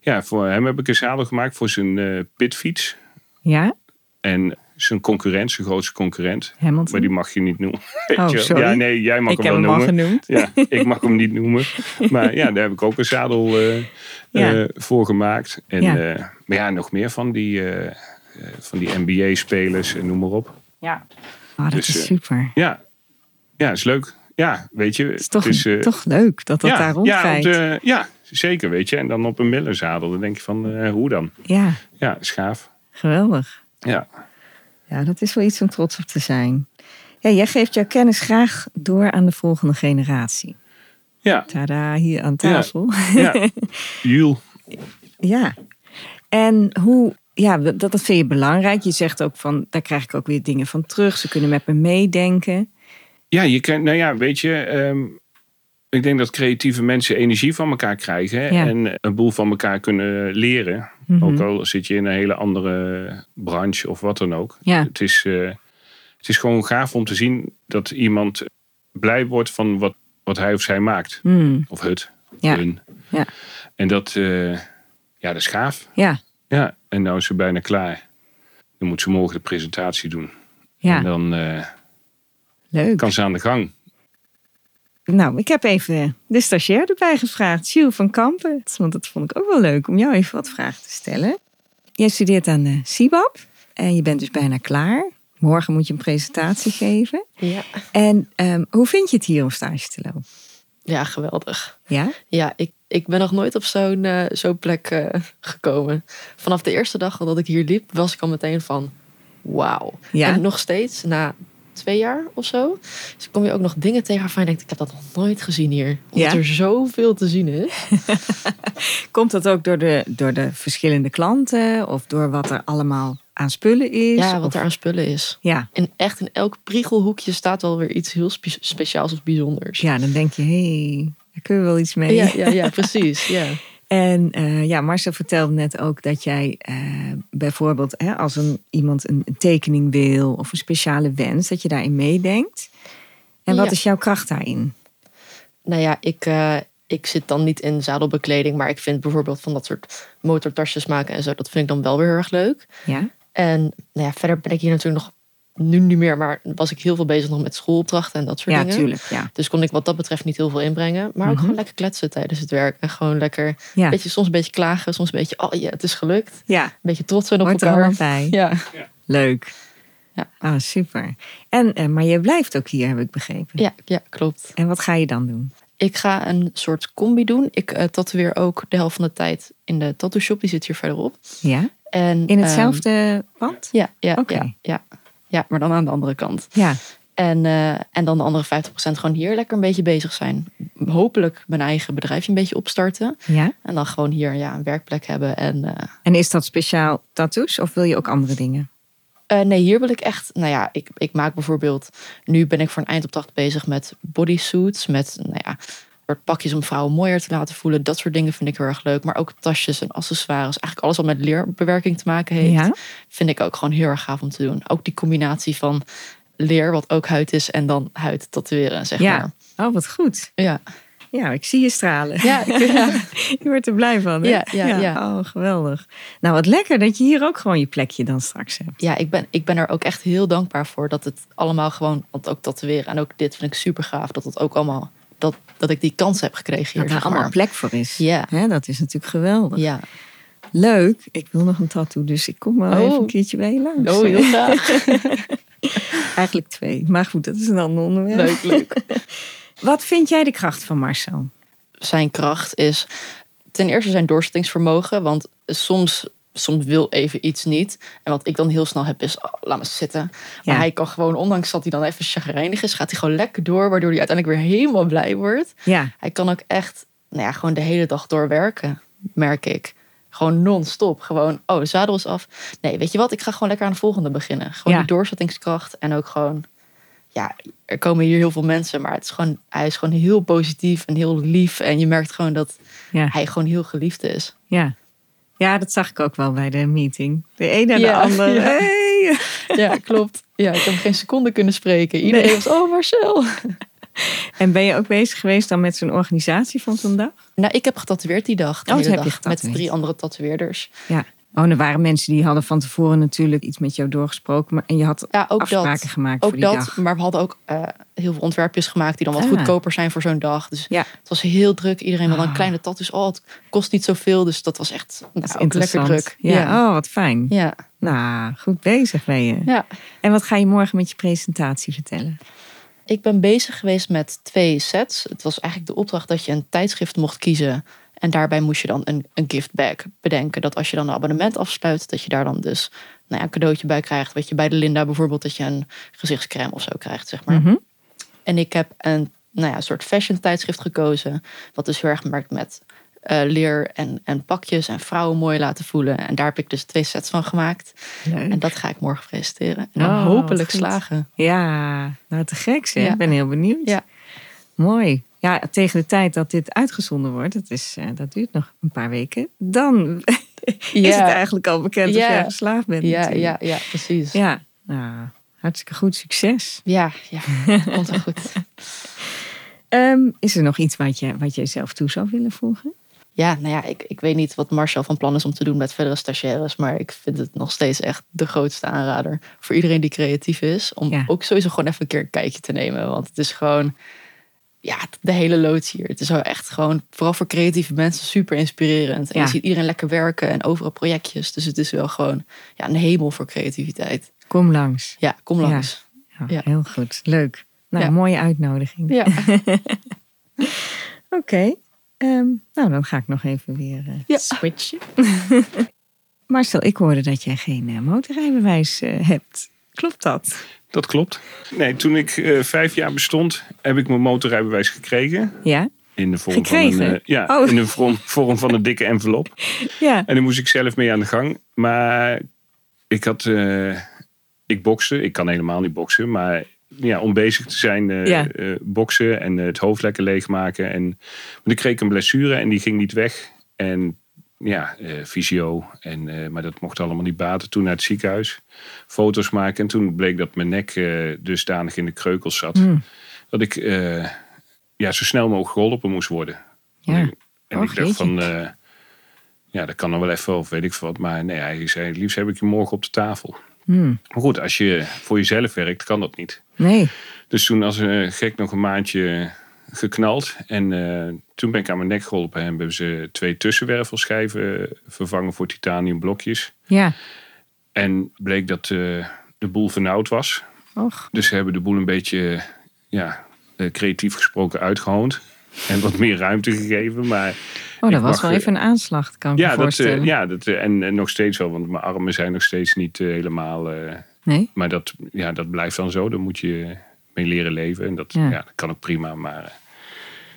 ja, voor hem heb ik een zadel gemaakt voor zijn pitfiets. Ja? En zijn concurrent, zijn grootste concurrent. Hamilton. Maar die mag je niet noemen. Oh, sorry. Ja, nee, jij mag ik hem heb wel hem al noemen. genoemd. Ja, ik mag hem niet noemen. Maar ja, daar heb ik ook een zadel eh, Ja. eh, voor gemaakt. En, Ja. eh, maar ja, nog meer van die, van die NBA-spelers en noem maar op. Ja. Oh, dat Dus, is super. Ja, ja is leuk. Ja, weet je. Het is toch, toch leuk dat dat ja, daar ja, rondrijdt. de- ja, zeker, weet je. En dan op een Millerzadel, dan denk je van, eh, hoe dan? Ja, Ja, schaaf. geweldig. Ja, Ja, dat is wel iets om trots op te zijn. Ja, jij geeft jouw kennis graag door aan de volgende generatie. ja, Tada, hier aan tafel. ja. Jules. Ja. En hoe, ja, dat, dat vind je belangrijk. Je zegt ook van, daar krijg ik ook weer dingen van terug. Ze kunnen met me meedenken. Ja, je kan, nou ja, weet je, ehm, ik denk dat creatieve mensen energie van elkaar krijgen Ja. en een boel van elkaar kunnen leren. Mhm. Ook al zit je in een hele andere branche of wat dan ook. Ja. Het, is, eh, het is gewoon gaaf om te zien dat iemand blij wordt van wat, wat hij of zij maakt. Hmm, Of het. Ja. hun. Ja. En dat, eh, ja, dat is gaaf. Ja, Ja, en nou is ze bijna klaar. Dan moet ze morgen de presentatie doen. ja, En dan eh, leuk. kan ze aan de gang. Nou, ik heb even de stagiair erbij gevraagd, Jules van Kampen. Want dat vond ik ook wel leuk om jou even wat vragen te stellen. Jij studeert aan de CIBAP en je bent dus bijna klaar. Morgen moet je een presentatie geven. Ja. En ehm, hoe vind je het hier om stage te lopen? ja, geweldig. Ja? Ja, ik, ik ben nog nooit op zo'n eh, zo'n plek eh, gekomen. Vanaf de eerste dag dat ik hier liep, was ik al meteen van wauw. Ja. En nog steeds, na twee jaar of zo, dus kom je ook nog dingen tegen waarvan je denkt, ik heb dat nog nooit gezien hier. Omdat Ja. er zoveel te zien is. Komt dat ook door de, door de verschillende klanten of door wat er allemaal aan spullen is? Ja, wat Of- er aan spullen is. Ja, En echt in elk priegelhoekje staat wel weer iets heel spe- speciaals of bijzonders. ja, dan denk je, hé, hey, daar kunnen we wel iets mee. ja, ja, ja, precies. Ja. En eh, ja, Marcel vertelde net ook dat jij eh, bijvoorbeeld hè, als een, iemand een, tekening wil of een speciale wens, dat je daarin meedenkt. En wat Ja. is jouw kracht daarin? Nou ja, ik, eh, ik zit dan niet in zadelbekleding, maar ik vind bijvoorbeeld van dat soort motortasjes maken en zo, dat vind ik dan wel weer heel erg leuk. Ja, En nou ja, verder ben ik hier natuurlijk nog, nu niet meer, maar was ik heel veel bezig nog met schoolopdrachten en dat soort ja dingen. tuurlijk. Ja. Dus kon ik wat dat betreft niet heel veel inbrengen. Maar ook Mhm. gewoon lekker kletsen tijdens het werk. En gewoon lekker, Ja. beetje, soms een beetje klagen, soms een beetje, oh ja, het is gelukt. ja, Een beetje trots zijn op hoort er elkaar. bij. Ja. Leuk. Ja. Ah, super. En, eh, maar je blijft ook hier, heb ik begrepen. Ja, ja, klopt. En wat ga je dan doen? Ik ga een soort combi doen. Ik eh tatoeëer ook de helft van de tijd in de tattoo shop. Die zit hier verderop. Ja? En, In hetzelfde pand? ja, ja, Oké. ja, ja. Ja, maar dan aan de andere kant. Ja. En, eh, en dan de andere 50% gewoon hier lekker een beetje bezig zijn. Hopelijk mijn eigen bedrijfje een beetje opstarten. ja. En dan gewoon hier ja, een werkplek hebben. En eh, En is dat speciaal tattoos of wil je ook andere dingen? eh, nee, hier wil ik echt... Nou ja, ik, ik maak bijvoorbeeld... Nu ben ik voor een eindopdracht bezig met bodysuits. Met, nou ja, soort pakjes om vrouwen mooier te laten voelen. Dat soort dingen vind ik heel erg leuk. Maar ook tasjes en accessoires. Eigenlijk alles wat met leerbewerking te maken heeft. Ja? Vind ik ook gewoon heel erg gaaf om te doen. Ook die combinatie van leer, wat ook huid is. En dan huid tatoeëren, zeg Ja. maar. Oh, wat goed. Ja, Ja, ik zie je stralen. ja, ik- ja. Je wordt er blij van, hè? Ja, ja, ja. Oh, geweldig. Nou, wat lekker dat je hier ook gewoon je plekje dan straks hebt. ja ik, ben, ik ben er ook echt heel dankbaar voor. Dat het allemaal gewoon... Want ook tatoeëren en ook dit vind ik super gaaf. Dat het ook allemaal... Dat, dat ik die kans heb gekregen hier. Dat er zeg allemaal maar. plek voor is. Ja. Hè, dat is natuurlijk geweldig. Ja. Leuk. Ik wil nog een tattoo, dus ik kom wel Oh. even een keertje bij je langs. Oh, heel graag. Eigenlijk twee. Maar goed, dat is een ander onderwerp. leuk, leuk. Wat vind jij de kracht van Marcel? Zijn kracht is ten eerste zijn doorzettingsvermogen. Want soms, soms wil even iets niet. En wat ik dan heel snel heb is, oh, laat me zitten. Maar Ja. hij kan gewoon, ondanks dat hij dan even chagrijnig is... gaat hij gewoon lekker door, waardoor hij uiteindelijk weer helemaal blij wordt. Ja, Hij kan ook echt, nou ja, gewoon de hele dag doorwerken, merk ik. Gewoon non-stop. Gewoon, oh, de zadel is af. Nee, weet je wat? Ik ga gewoon lekker aan de volgende beginnen. Gewoon Ja. die doorzettingskracht. En ook gewoon, ja, er komen hier heel veel mensen. Maar het is gewoon, hij is gewoon heel positief en heel lief. En je merkt gewoon dat ja, hij gewoon heel geliefd is. ja. Ja, dat zag ik ook wel bij de meeting. De ene en de andere. ja. Hey. Ja, klopt. Ja, ik heb geen seconde kunnen spreken. Iedereen Nee. was, oh Marcel. En ben je ook bezig geweest dan met zo'n organisatie van zo'n dag? Nou, ik heb getatoeëerd die dag. De Oh, heb je met drie andere tatoeëerders. Ja. Oh, er waren mensen die hadden van tevoren natuurlijk iets met jou doorgesproken. Maar, en je had Ja, ook afspraken dat. gemaakt voor Ook die dat, dag. maar we hadden ook eh, heel veel ontwerpjes gemaakt die dan wat Ah. goedkoper zijn voor zo'n dag. Dus Ja. het was heel druk. Iedereen Ah. een kleine tattoos. Oh, het kost niet zoveel. Dus dat was echt nou, Dat is lekker druk. Ja. ja. oh, wat fijn. ja. Nou, goed bezig ben je. ja. En wat ga je morgen met je presentatie vertellen? Ik ben bezig geweest met twee sets. Het was eigenlijk de opdracht dat je een tijdschrift mocht kiezen. En daarbij moest je dan een, een gift bag bedenken. Dat als je dan een abonnement afsluit, dat je daar dan dus nou ja, een cadeautje bij krijgt. Weet je, bij de Linda bijvoorbeeld, dat je een gezichtscrème of zo krijgt, zeg maar. Mhm. En ik heb een nou ja, soort fashion tijdschrift gekozen. Wat dus heel erg merkt met eh, leer en, en pakjes en vrouwen mooi laten voelen. En daar heb ik dus twee sets van gemaakt. Leuk. En dat ga ik morgen presenteren. En dan Oh, wat hopelijk slagen. Ja, nou te gek zeg. Ja. Ik ben heel benieuwd. Ja. Mooi. Ja, tegen de tijd dat dit uitgezonden wordt, dat, is, eh, dat duurt nog een paar weken, dan is het eigenlijk al bekend dat Ja. jij geslaagd bent. Ja, ja, ja, precies. Ja, nou, hartstikke goed. Succes. Ja, ja. Komt wel goed. Ehm, is er nog iets wat je, wat jij zelf toe zou willen voegen? Ja, nou ja, ik, ik weet niet wat Marcel van plan is om te doen met verdere stagiaires. Maar ik vind het nog steeds echt de grootste aanrader. Voor iedereen die creatief is. Om Ja. ook sowieso gewoon even een keer een kijkje te nemen. Want het is gewoon, ja, de hele loods hier. Het is wel echt gewoon, vooral voor creatieve mensen, super inspirerend. En Ja. je ziet iedereen lekker werken en overal projectjes. Dus het is wel gewoon ja, een hemel voor creativiteit. Kom langs. Ja, kom langs. Ja, Ja. Heel goed. Leuk. Nou, mooie uitnodiging. Ja, Oké. Ehm, nou, dan ga ik nog even weer eh, Ja. switchen. Marcel, ik hoorde dat jij geen eh, motorrijbewijs eh, hebt. Klopt dat? Dat klopt. Nee, toen ik eh, vijf jaar bestond, heb ik mijn motorrijbewijs gekregen. Ja? In de vorm Gekregen? van een, eh, ja, Oh. in de vorm, vorm van een dikke envelop. Ja. En daar moest ik zelf mee aan de gang. Maar ik had, eh, ik bokste. Ik kan helemaal niet boksen, maar ja, om bezig te zijn, eh, Ja. boksen en het hoofd lekker leegmaken. En maar ik kreeg een blessure en die ging niet weg. En ja, eh fysio. En, eh, maar dat mocht allemaal niet baten. Toen naar het ziekenhuis. Foto's maken. En toen bleek dat mijn nek eh, dusdanig in de kreukels zat. Hmm. Dat ik eh, ja, zo snel mogelijk geholpen moest worden. Ja. En Och, ik dacht jeetje. van, eh, ja, dat kan nog wel even of weet ik wat. Maar nee, hij zei, het liefst heb ik je morgen op de tafel. Hmm. Maar goed, als je voor jezelf werkt, kan dat niet. Nee. Dus toen als een gek nog een maandje geknald. En eh, toen ben ik aan mijn nek geholpen. En hebben ze twee tussenwervelschijven vervangen voor titaniumblokjes. Ja. En bleek dat eh, de boel vernauwd was. Och. Dus ze hebben de boel een beetje, ja, eh, creatief gesproken uitgehoond. En wat meer ruimte gegeven. Maar Oh, dat was mag, wel eh, even een aanslag, kan ik me ja, dat, voorstellen. eh, ja dat, eh, en, en nog steeds wel. Want mijn armen zijn nog steeds niet eh, helemaal... eh, Nee? maar dat, ja, dat blijft dan zo. Daar moet je mee leren leven. En dat, Ja. ja. dat kan ook prima. Maar eh,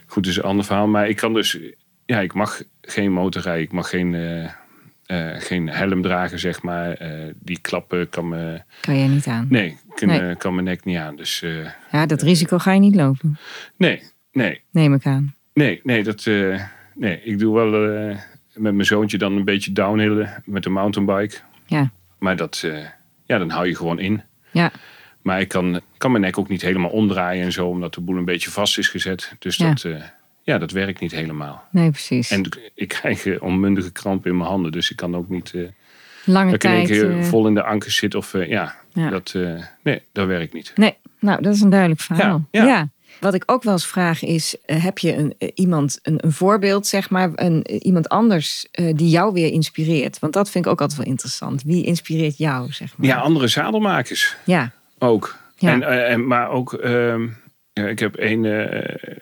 goed, is een ander verhaal. Maar ik kan dus... Ja, ik mag geen motor rijden. Ik mag geen, eh, eh, geen helm dragen, zeg maar. Die klappen kan me... Kan jij niet aan. Nee, kan, Nee. kan mijn nek niet aan. Dus Ja, dat risico ga je niet lopen. nee, nee, Neem ik aan. nee, nee. Dat, nee ik doe wel met mijn zoontje dan een beetje downhillen met de mountainbike. Ja. Maar dat, ja, dan hou je gewoon in. Ja. Maar ik kan, kan mijn nek ook niet helemaal omdraaien en zo, omdat de boel een beetje vast is gezet. Dus Ja. dat, eh, ja, dat werkt niet helemaal. Nee, precies. En ik krijg eh, onmundige krampen in mijn handen, dus ik kan ook niet. eh Lange dat ik in één tijd. keer vol in de ankers zit of ja, Ja. dat, nee, dat werkt niet. Nee, nou, dat is een duidelijk verhaal. Ja, ja. Wat ik ook wel eens vraag is, heb je een, iemand, een, een voorbeeld, zeg maar, een, iemand anders die jou weer inspireert? Want dat vind ik ook altijd wel interessant. Wie inspireert jou, zeg maar? Ja, andere zadelmakers Ja, ook. Ja. En, eh, en, maar ook, ehm, ja, ik heb een, eh,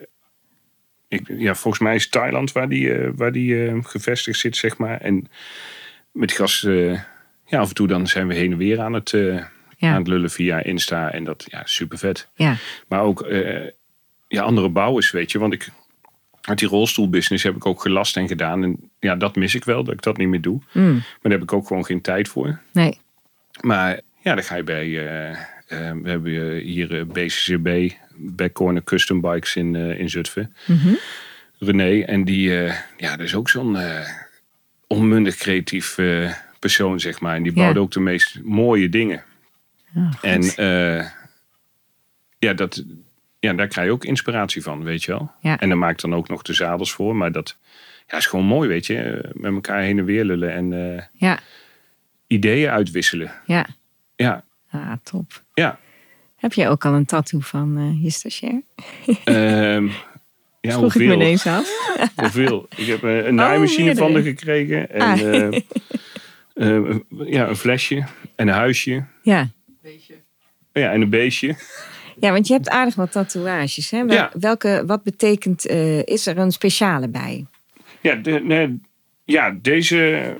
ik, ja, volgens mij is Thailand waar die, eh, waar die gevestigd zit, zeg maar. En met die gasten, ja, af en toe dan zijn we heen en weer aan het, Ja. aan het lullen via Insta. En dat, ja, super vet. ja, Maar ook ja, andere bouwers, weet je. Want ik, uit die rolstoelbusiness heb ik ook gelast en gedaan. En ja, dat mis ik wel, dat ik dat niet meer doe. Mm, Maar daar heb ik ook gewoon geen tijd voor. nee, Maar ja, dan ga je bij. Eh, we hebben eh, hier eh, BCCB, Backcorner Custom Bikes in, in Zutphen. Mhm. René, en die, ja, dat is ook zo'n onmundig creatief persoon, zeg maar. En die Ja. bouwt ook de meest mooie dingen. Oh. En ja, dat, ja, daar krijg je ook inspiratie van, weet je wel. Ja. En daar maakt dan ook nog de zadels voor. Maar dat, ja, is gewoon mooi, weet je. Met elkaar heen en weer lullen en Ja, ideeën uitwisselen. ja. Ja, Ah, top. ja. Heb jij ook al een tattoo van eh, je stagiair? Ehm, ja, Vroeg ik me hoeveel? ineens af. Hoeveel? Ik heb eh, een naaimachine van haar gekregen. En Ah. eh, eh, ja, een flesje en een huisje. Ja. Ja, en een beestje. ja, want je hebt aardig wat tatoeages. Hè? Wel- Ja. Welke, wat betekent, eh, is er een speciale bij? Ja, de, nee, ja, deze.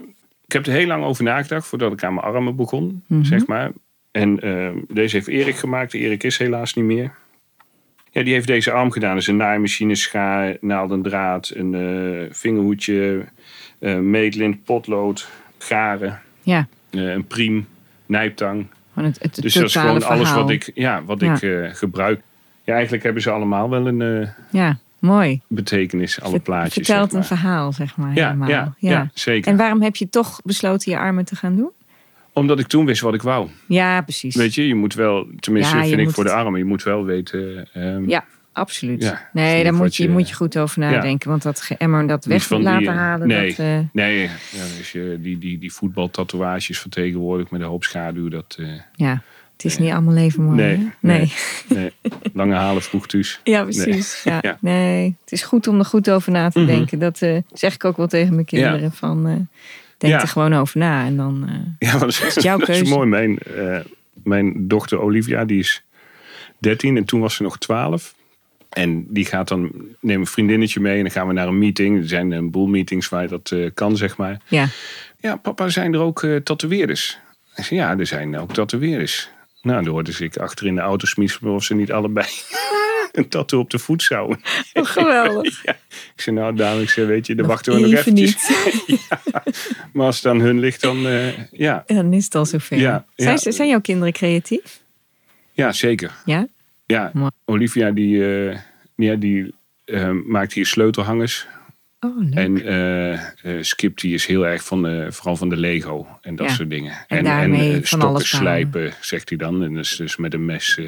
Ik heb er heel lang over nagedacht voordat ik aan mijn armen begon, Mhm. zeg maar. En eh, deze heeft Erik gemaakt. Erik is helaas niet meer. Ja, die heeft deze arm gedaan. Dus een naaimachine, schaar, naald en draad, een eh, vingerhoedje, eh meetlint, potlood, garen, Ja, eh, een priem, nijptang. het, het, het Dus dat is gewoon alles wat ik, ja, wat Ja. ik gebruik. Ja, eigenlijk hebben ze allemaal wel een Ja, mooi. betekenis, alle plaatjes. Vertelt zeg een verhaal, zeg maar. Ja, helemaal. ja, ja. zeker. En waarom heb je toch besloten je armen te gaan doen? Omdat ik toen wist wat ik wou. Ja, precies. Weet je, je moet wel, tenminste Ja, vind ik voor de armen, je moet wel weten. ehm, Ja, absoluut. Ja, nee, daar moet je, je- moet je goed over nadenken. Want dat geëmmer, dat weg van laten die, eh, halen. nee. Dat, eh, Nee, ja, dus je, die, die, die voetbaltatoeages van tegenwoordig met een hoop schaduw, dat. eh, ja, het is Nee. niet allemaal even mooi. Nee, nee. nee. nee, lange halen vroeg thuis. Ja, precies. Ja. Ja. Nee, het is goed om er goed over na te Mhm. denken. Dat eh, zeg ik ook wel tegen mijn kinderen. Van, denk Ja. er gewoon over na. En dan, eh, Ja, dat is, is jouw dat is keuze. mooi. Mijn, eh, mijn dochter Olivia, die is 13 en toen was ze nog 12. En die gaat dan, neem een vriendinnetje mee en dan gaan we naar een meeting. Er zijn een boel meetings waar je dat eh, kan, zeg maar. ja. Ja, papa, zijn er ook tatoeëerders? Ik zei, ja, er zijn ook tatoeëerders. Nou, dan hoorde ik achter in de auto smieselen of ze niet allebei een tattoo op de voet zouden. Oh, geweldig. Ja. Ik zei, nou, Daan, ik zei, weet je, daar wachten we nog even eventjes. Ja. Maar als het aan hun ligt, dan eh, ja. Dan is het al zover. Ja, Zijn, zijn jouw kinderen creatief? ja, zeker. Ja? Ja, Mooi. Olivia die, eh, ja, die eh, maakt hier sleutelhangers. Oh. En Skip die is heel erg van, de, vooral van de Lego en dat Ja. soort dingen. En daarmee eh, van stokken slijpen, zegt hij dan. En dus, dus met een mes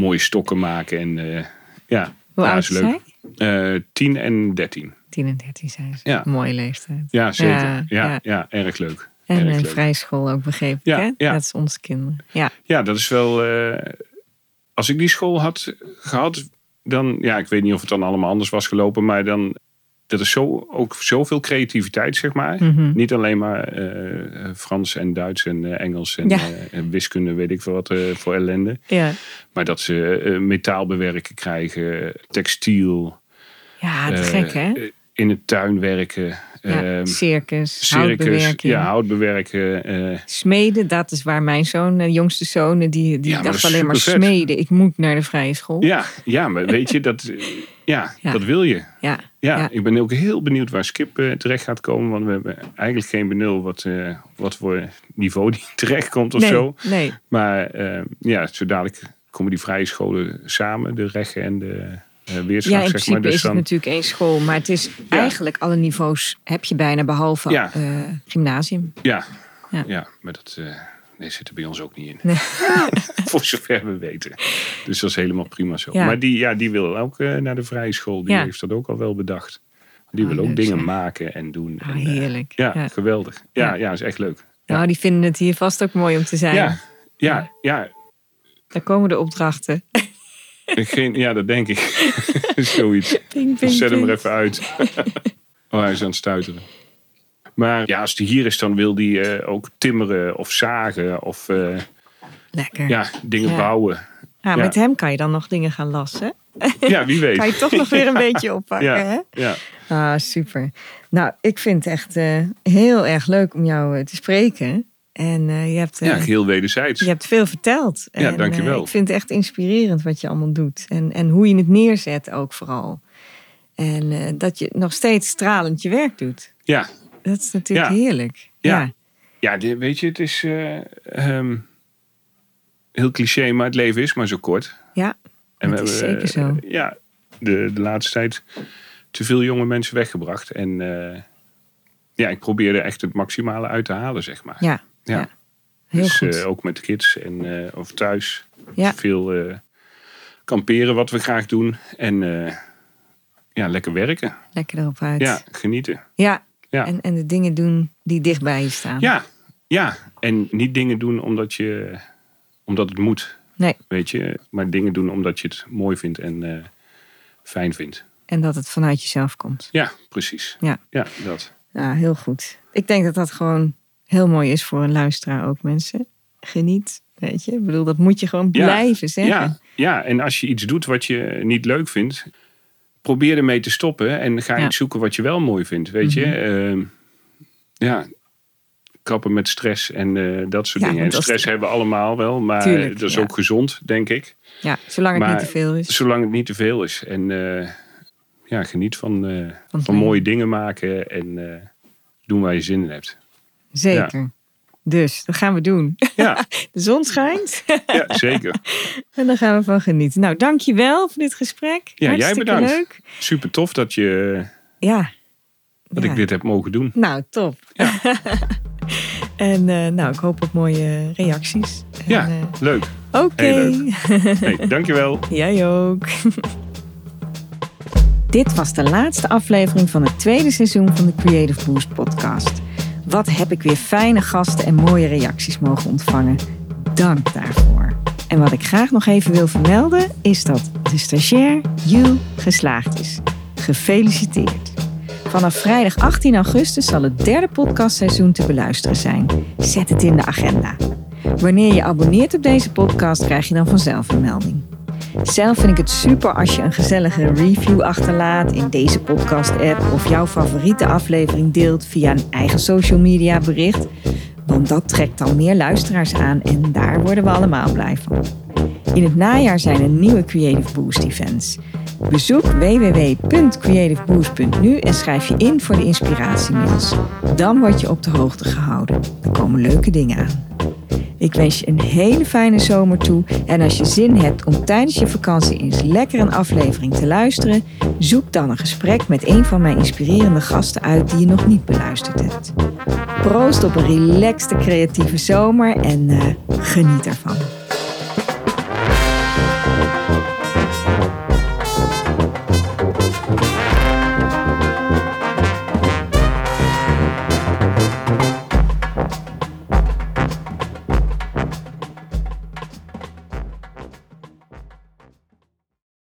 mooie stokken maken. En eh, ja, Hoe ja, oud is leuk. zij? Eh, 10 en 13. 10 en 13 zijn ze. Ja. Mooie leeftijd. Ja, zeker. Ja, Ja, erg leuk. En een leuk. vrijschool ook begrepen. Ja, hè? ja. Dat is onze kinderen. Ja. Ja, dat is wel. eh, als ik die school had gehad, dan. Ja, ik weet niet of het dan allemaal anders was gelopen, maar dan. Dat is zo, ook zoveel creativiteit, zeg maar. Mhm. Niet alleen maar eh, Frans en Duits en eh, Engels en, Ja. eh, en wiskunde, weet ik veel wat voor ellende. Ja. Maar dat ze metaal bewerken krijgen, textiel. ja, gek hè? In de tuin werken. Ja, ehm, circus, circus, houtbewerking. ja, hout bewerken. Smeden, dat is waar mijn zoon, de jongste zoon, die, die Ja, dacht alleen maar smeden. Ik moet naar de vrije school. ja, ja, maar weet je, dat, ja, Ja. dat wil je. Ja, Ja, Ja. ik ben ook heel benieuwd waar Skip eh, terecht gaat komen. Want we hebben eigenlijk geen benul wat, eh, wat voor niveau die terecht komt of nee, zo. nee. Maar eh, ja, zo dadelijk komen die vrije scholen samen. De Regge en de weerslag, Ja, in zeg principe maar. Dus is het natuurlijk één school. Maar het is eigenlijk alle niveaus heb je bijna behalve eh, gymnasium. ja, Ja. ja. maar dat nee, zit er bij ons ook niet in. Nee. voor zover we weten. Dus dat is helemaal prima zo. Ja. Maar die, ja, die wil ook eh, naar de vrije school. Die Ja. heeft dat ook al wel bedacht. Die Oh, wil ook leuk, dingen maken en doen. Ah, en, eh, heerlijk. ja, Ja. geweldig. Ja, Ja. is echt leuk. Nou, die vinden het hier vast ook mooi om te zijn. Ja, ja, ja. Daar komen de opdrachten. Geen, ja, dat denk ik. Zoiets. Ping, ping, Zet hem er even uit. oh, hij is aan het stuiteren. Maar ja, als hij hier is, dan wil hij eh, ook timmeren of zagen of eh, Lekker. ja, dingen Ja. bouwen. Ja. Met hem kan je dan nog dingen gaan lassen. Ja, wie weet. Kan je toch nog weer een beetje oppakken, hè? ja, ja. Ah, super. Nou, ik vind het echt eh, heel erg leuk om jou te spreken. En je, hebt, ja, heel wederzijds. je hebt veel verteld. Ja, en, dankjewel. eh, ik vind het echt inspirerend wat je allemaal doet. En, en hoe je het neerzet ook vooral. En dat je nog steeds stralend je werk doet. Ja, Dat is natuurlijk Ja. heerlijk. Ja. Ja. ja dit- weet je, het is eh, ehm, heel cliché, maar het leven is maar zo kort. Ja, En dat is zeker zo. eh, ja, de, de laatste tijd te veel jonge mensen weggebracht. En eh, ja, ik probeer er echt het maximale uit te halen, zeg maar. Ja, Ja. ja. heel dus goed. ook met de kids en, of thuis. Ja. Veel kamperen wat we graag doen. En ja, lekker werken. Lekker erop uit. Ja, genieten. Ja. Ja. En, en de dingen doen die dicht bij je staan. Ja, ja. En niet dingen doen omdat, je, omdat het moet. Nee. Weet je, maar dingen doen omdat je het mooi vindt en eh, fijn vindt. En dat het vanuit jezelf komt. Ja, precies. Ja. Ja, dat. Ja, heel goed. Ik denk dat dat gewoon heel mooi is voor een luisteraar ook, mensen. Geniet, weet je. Ik bedoel, dat moet je gewoon Ja. blijven zeggen. Ja, ja, en als je iets doet wat je niet leuk vindt, probeer ermee te stoppen en ga Ja. iets zoeken wat je wel mooi vindt. Weet je, Mhm. Ehm, ja, kappen met stress en eh, dat soort Ja, dingen. En stress hebben we allemaal wel, maar Tuurlijk, dat is ja. ook gezond, denk ik. Ja, zolang het niet te veel is. Zolang het niet te veel is. En eh, ja, geniet van, eh, Van van mooie dingen maken en doen waar je zin in hebt. Zeker. Dus, dat gaan we doen. Ja, De zon schijnt ja zeker. en daar gaan we van genieten. Nou, dankjewel voor dit gesprek. jij Hartstikke bedankt. leuk. Super tof dat, je, Ja. dat Ja. ik dit heb mogen doen. Nou, top. en eh, nou, ik hoop op mooie reacties. En, Ja, eh, leuk. Oké. Heel Hey, dankjewel. Jij ook. Dit was de laatste aflevering van het tweede seizoen van de Creative Boost podcast. Wat heb ik weer fijne gasten en mooie reacties mogen ontvangen. Dank daarvoor. En wat ik graag nog even wil vermelden is dat de stagiair Jules geslaagd is. Gefeliciteerd. Vanaf vrijdag 18 augustus zal het derde podcastseizoen te beluisteren zijn. Zet het in de agenda. Wanneer je abonneert op deze podcast, krijg je dan vanzelf een melding. Zelf vind ik het super als je een gezellige review achterlaat in deze podcast-app of jouw favoriete aflevering deelt via een eigen social media bericht. Want dat trekt dan meer luisteraars aan en daar worden we allemaal blij van. In het najaar zijn er nieuwe Creative Boost events. Bezoek www.creativeboost.nu en schrijf je in voor de inspiratiemails. Dan word je op de hoogte gehouden. Er komen leuke dingen aan. Ik wens je een hele fijne zomer toe. En als je zin hebt om tijdens je vakantie eens lekker een aflevering te luisteren, zoek dan een gesprek met een van mijn inspirerende gasten uit die je nog niet beluisterd hebt. Proost op een relaxte creatieve zomer en eh, geniet ervan.